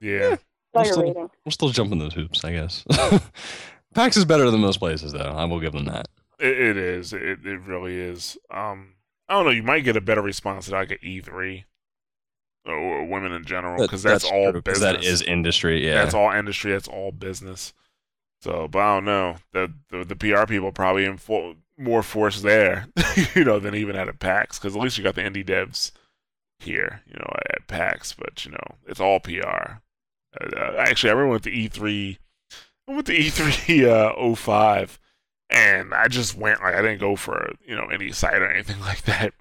yeah, We're still- We're still jumping those hoops, I guess. PAX is better than most places, though. I will give them that. it, it is. It it really is. Um, I don't know. You might get a better response at like at E3 or, or women in general because that's, all true, 'cause business. That is industry, yeah. That's all industry. That's all business. So, but I don't know. The the, the PR people probably in full, more force there, you know, than even at a PAX because at least you got the indie devs here, you know, at PAX. But you know, it's all PR. Uh, uh, actually, I remember with the E3, I went to E3 uh, 05, and I just went like I didn't go for you know any site or anything like that.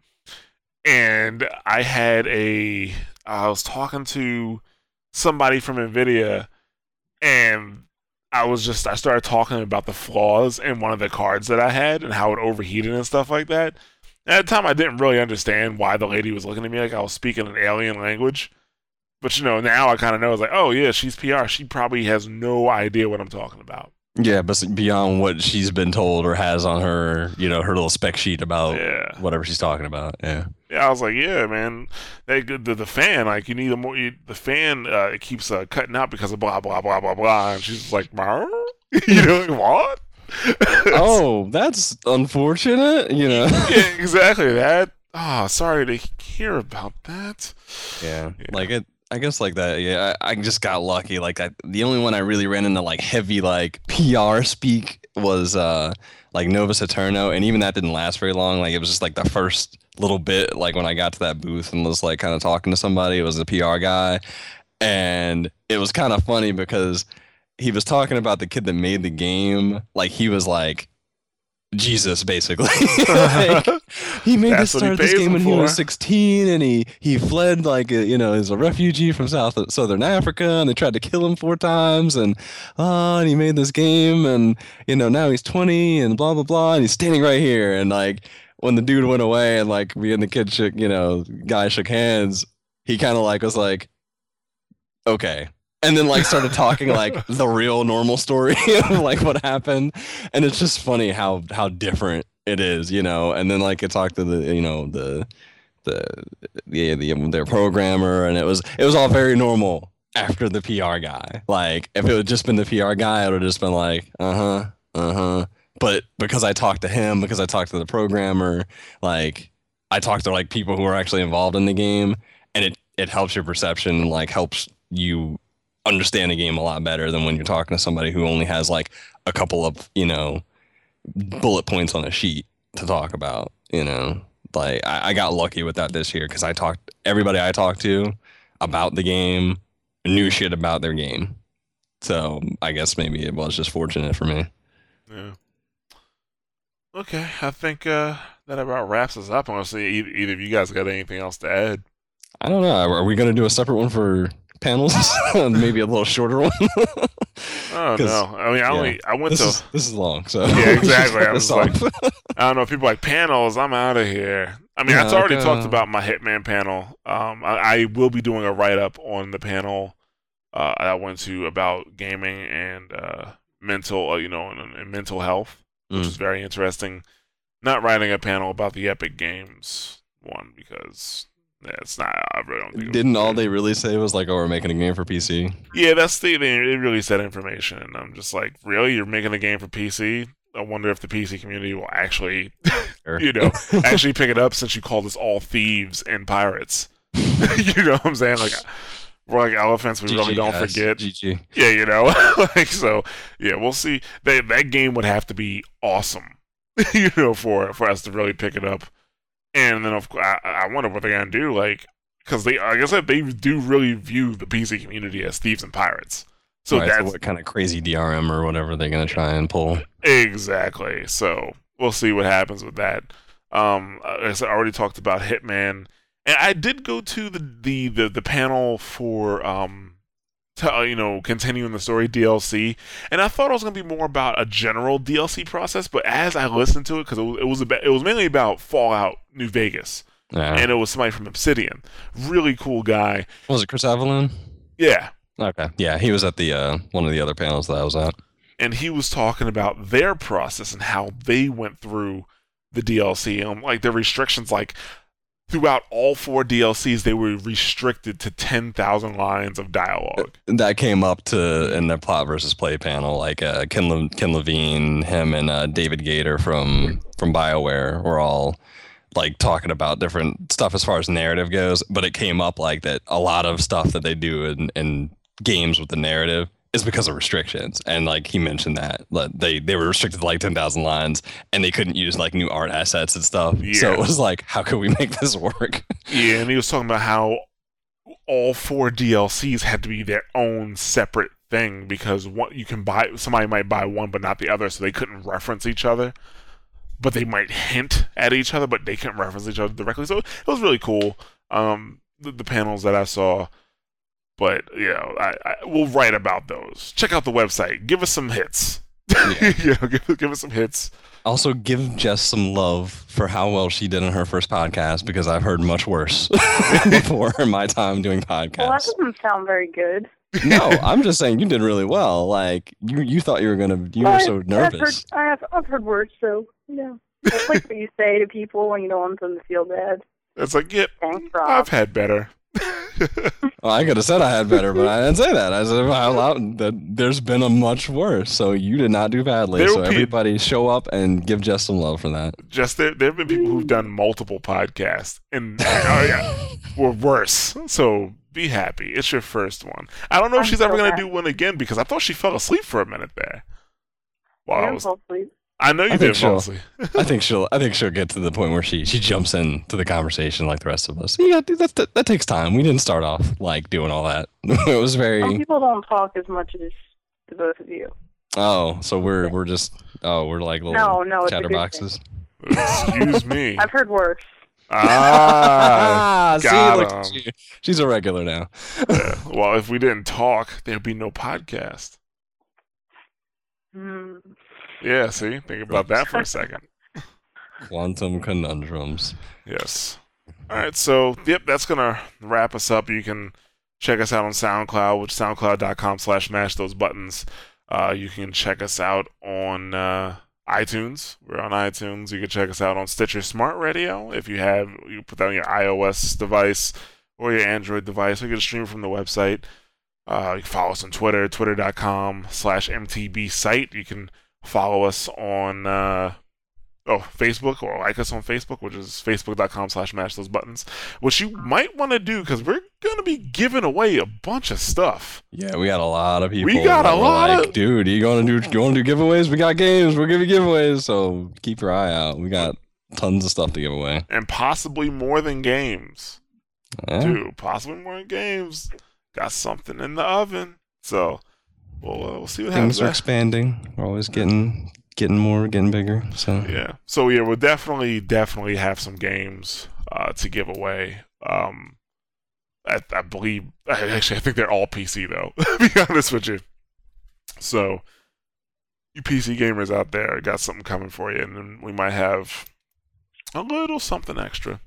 And I had a I was talking to somebody from Nvidia, and I was just I started talking about the flaws in one of the cards that I had and how it overheated and stuff like that. At the time, I didn't really understand why the lady was looking at me like I was speaking an alien language. But you know, now I kind of know. It's like, oh yeah, she's PR. She probably has no idea what I'm talking about. Yeah, but beyond what she's been told or has on her, you know, her little spec sheet about Yeah. whatever she's talking about. Yeah. Yeah, I was like, yeah, man. They, the the fan, like, you need a more. You, the fan, uh, it keeps uh, cutting out because of blah blah blah blah blah. And she's like, "Marr?" you know, like, what? oh, that's unfortunate, you know. yeah, exactly that. Oh, sorry to hear about that. Yeah, Yeah. like it. I guess like that. Yeah, I, I just got lucky. Like I, the only one I really ran into like heavy like PR speak was uh like Nova Saturno, and even that didn't last very long. Like it was just like the first little bit. Like when I got to that booth and was like kind of talking to somebody, it was a PR guy, and it was kind of funny because he was talking about the kid that made the game. Like he was like Jesus, basically. like, he made this start this game when he was 16 and he he fled like a, you know as a refugee from south southern africa and they tried to kill him four times and uh and he made this game and you know now he's 20 and blah blah blah and he's standing right here and like when the dude went away and like me and the kid shook you know guy shook hands he kind of like was like okay. And then like started talking like the real normal story of like what happened and it's just funny how how different it is you know and then like it talked to the you know the the the, the their programmer and it was it was all very normal after the PR guy. Like if it had just been the PR guy it would have just been like uh-huh uh-huh. But because I talked to him because I talked to the programmer like I talked to like people who are actually involved in the game and it it helps your perception like helps you understand the game a lot better than when you're talking to somebody who only has like a couple of you know bullet points on a sheet to talk about. You know, like I, I got lucky with that this year because I talked everybody I talked to about the game knew shit about their game. So I guess maybe it was just fortunate for me. Yeah. Okay, I think uh, that about wraps us up. I want to see either, either of you guys got anything else to add. I don't know. Are we going to do a separate one for panels? maybe a little shorter one. Oh no! I mean, I yeah, only I went this to is this is long, so Yeah, exactly. I was like- I don't know. People like panels. I'm out of here. I mean, Yeah, I already like, talked uh, about my Hitman panel. Um, I, I will be doing a write up on the panel uh, I went to about gaming and uh, mental, uh, you know, and, and mental health, which Mm. is very interesting. Not writing a panel about the Epic Games one because yeah, it's not. I really don't think. Didn't all they really say was like, "Oh, we're making a game for PC"? Yeah, that's the they really said information, and I'm just like, really, you're making a game for PC? I wonder if the PC community will actually, Or- you know, actually pick it up since you called us all thieves and pirates. you know what I'm saying? Like, we're like elephants. We really don't guys. forget. GG. Yeah, you know, like so. Yeah, we'll see. That that game would have to be awesome, you know, for for us to really pick it up. And then of course, I, I wonder what they're gonna do, like, because they, like I said, they do really view the PC community as thieves and pirates. So Right, that's what kind of crazy DRM or whatever they're gonna try and pull. exactly. So we'll see what happens with that. Um, as I already talked about Hitman, and I did go to the the the, the panel for um, to, uh, you know, continuing the story DLC, and I thought it was gonna be more about a general DLC process, but as I listened to it, because it was it was about, it was mainly about Fallout New Vegas, Yeah. and it was somebody from Obsidian, really cool guy. was it Chris Avellone? Yeah, Okay. Yeah, he was at the uh, one of the other panels that I was at. and he was talking about their process and how they went through the DLC and like the restrictions like throughout all four DLCs they were restricted to 10,000 lines of dialogue. That came up to in the plot versus play panel. Like uh, Ken, Le- Ken Levine, him, and uh, David Gaider from from Bioware were all like talking about different stuff as far as narrative goes. But it came up like that a lot of stuff that they do in, in games with the narrative is because of restrictions. And like he mentioned that like, they they were restricted to like ten thousand lines, and they couldn't use like new art assets and stuff. So it was like, how could we make this work? Yeah, and he was talking about how all four DLCs had to be their own separate thing because what you can buy somebody might buy one but not the other so they couldn't reference each other. But they might hint at each other, but they couldn't reference each other directly. So it was really cool. Um, the, the panels that I saw, but you know, I, I we'll write about those. Check out the website. Give us some hits. Yeah. you know, give, give us some hits. Also, give Jess some love for how well she did in her first podcast because I've heard much worse before in my time doing podcasts. Well, that doesn't sound very good. no, I'm just saying you did really well. Like you, you thought you were gonna, you were But so I've heard, nervous. I have, I've heard words, so yeah. That's like what you say to people when you don't want them to feel bad. It's like, yep, Thanks, Rob. I've had better. Well, I could have said I had better, but I didn't say that. I said out loud that there's been a much worse. So you did not do badly. There so will be- everybody show up and give Jess some love for that. just there, there have been people who've done multiple podcasts and oh yeah, were worse. So be happy. It's your first one. I don't know if I'm she's ever gonna happy. do one again because I thought she fell asleep for a minute there. While I I'm was, hopefully. I know you I think did fall she'll- I think she'll, I think she'll get to the point where she, she jumps into the conversation like the rest of us. Yeah, dude, that, that, that takes time. We didn't start off like doing all that. it was very. Some people don't talk as much as the both of you. Oh, so we're we're just oh we're like little No, no, it's a good thing. chatterboxes. Excuse me. I've heard worse. Ah. see, look at 'em. you. She's a regular now. yeah. Well, if we didn't talk, there'd be no podcast. Hmm. Yeah. See, think about that for a second. Quantum conundrums. Yes. All right. So, yep, that's gonna wrap us up. You can check us out on SoundCloud, which is soundcloud.com slash mash those buttons. Uh, you can check us out on uh, iTunes. We're on iTunes. You can check us out on Stitcher Smart Radio. If you have, you put that on your iOS device or your Android device. Or you can stream from the website. Uh, you can follow us on Twitter, twitter.com slash MTB site. You can follow us on uh, oh Facebook or like us on Facebook, which is facebook.com slash mash those buttons. which you might want to do because we're gonna be giving away a bunch of stuff. Yeah, we got a lot of people. We got a lot like, of- dude. You gonna do? You wanna do giveaways? We got games. We're giving giveaways. So keep your eye out. We got tons of stuff to give away. And possibly more than games. Yeah. Dude, possibly more than games. Got something in the oven. So we'll, uh, we'll see what Things are expanding. We're always getting getting more, getting bigger. So. Yeah. So yeah, we'll definitely definitely have some games uh, to give away. Um, I, I believe actually I think they're all PC though. to be honest with you. So you PC gamers out there got something coming for you, and then we might have a little something extra.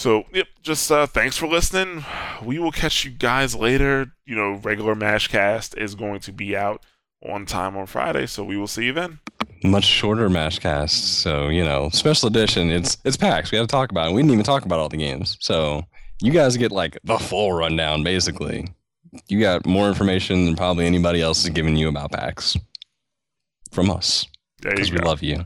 So yep, just uh, thanks for listening. We will catch you guys later. You know, regular Mashcast is going to be out on time on Friday, so we will see you then. much shorter Mashcast. So you know, special edition. It's it's PAX. We got to talk about it. We didn't even talk about all the games. So you guys get like the full rundown, basically. You got more information than probably anybody else is giving you about PAX from us because we love you.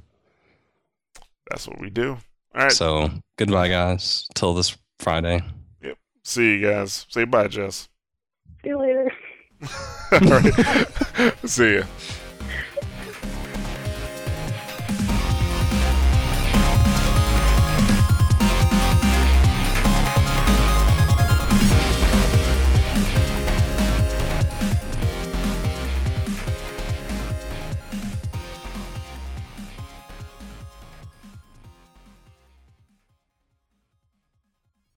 That's what we do. All right. So goodbye, guys. Till this Friday. Yep. See you guys. Say bye, Jess. See you later. All right. See ya.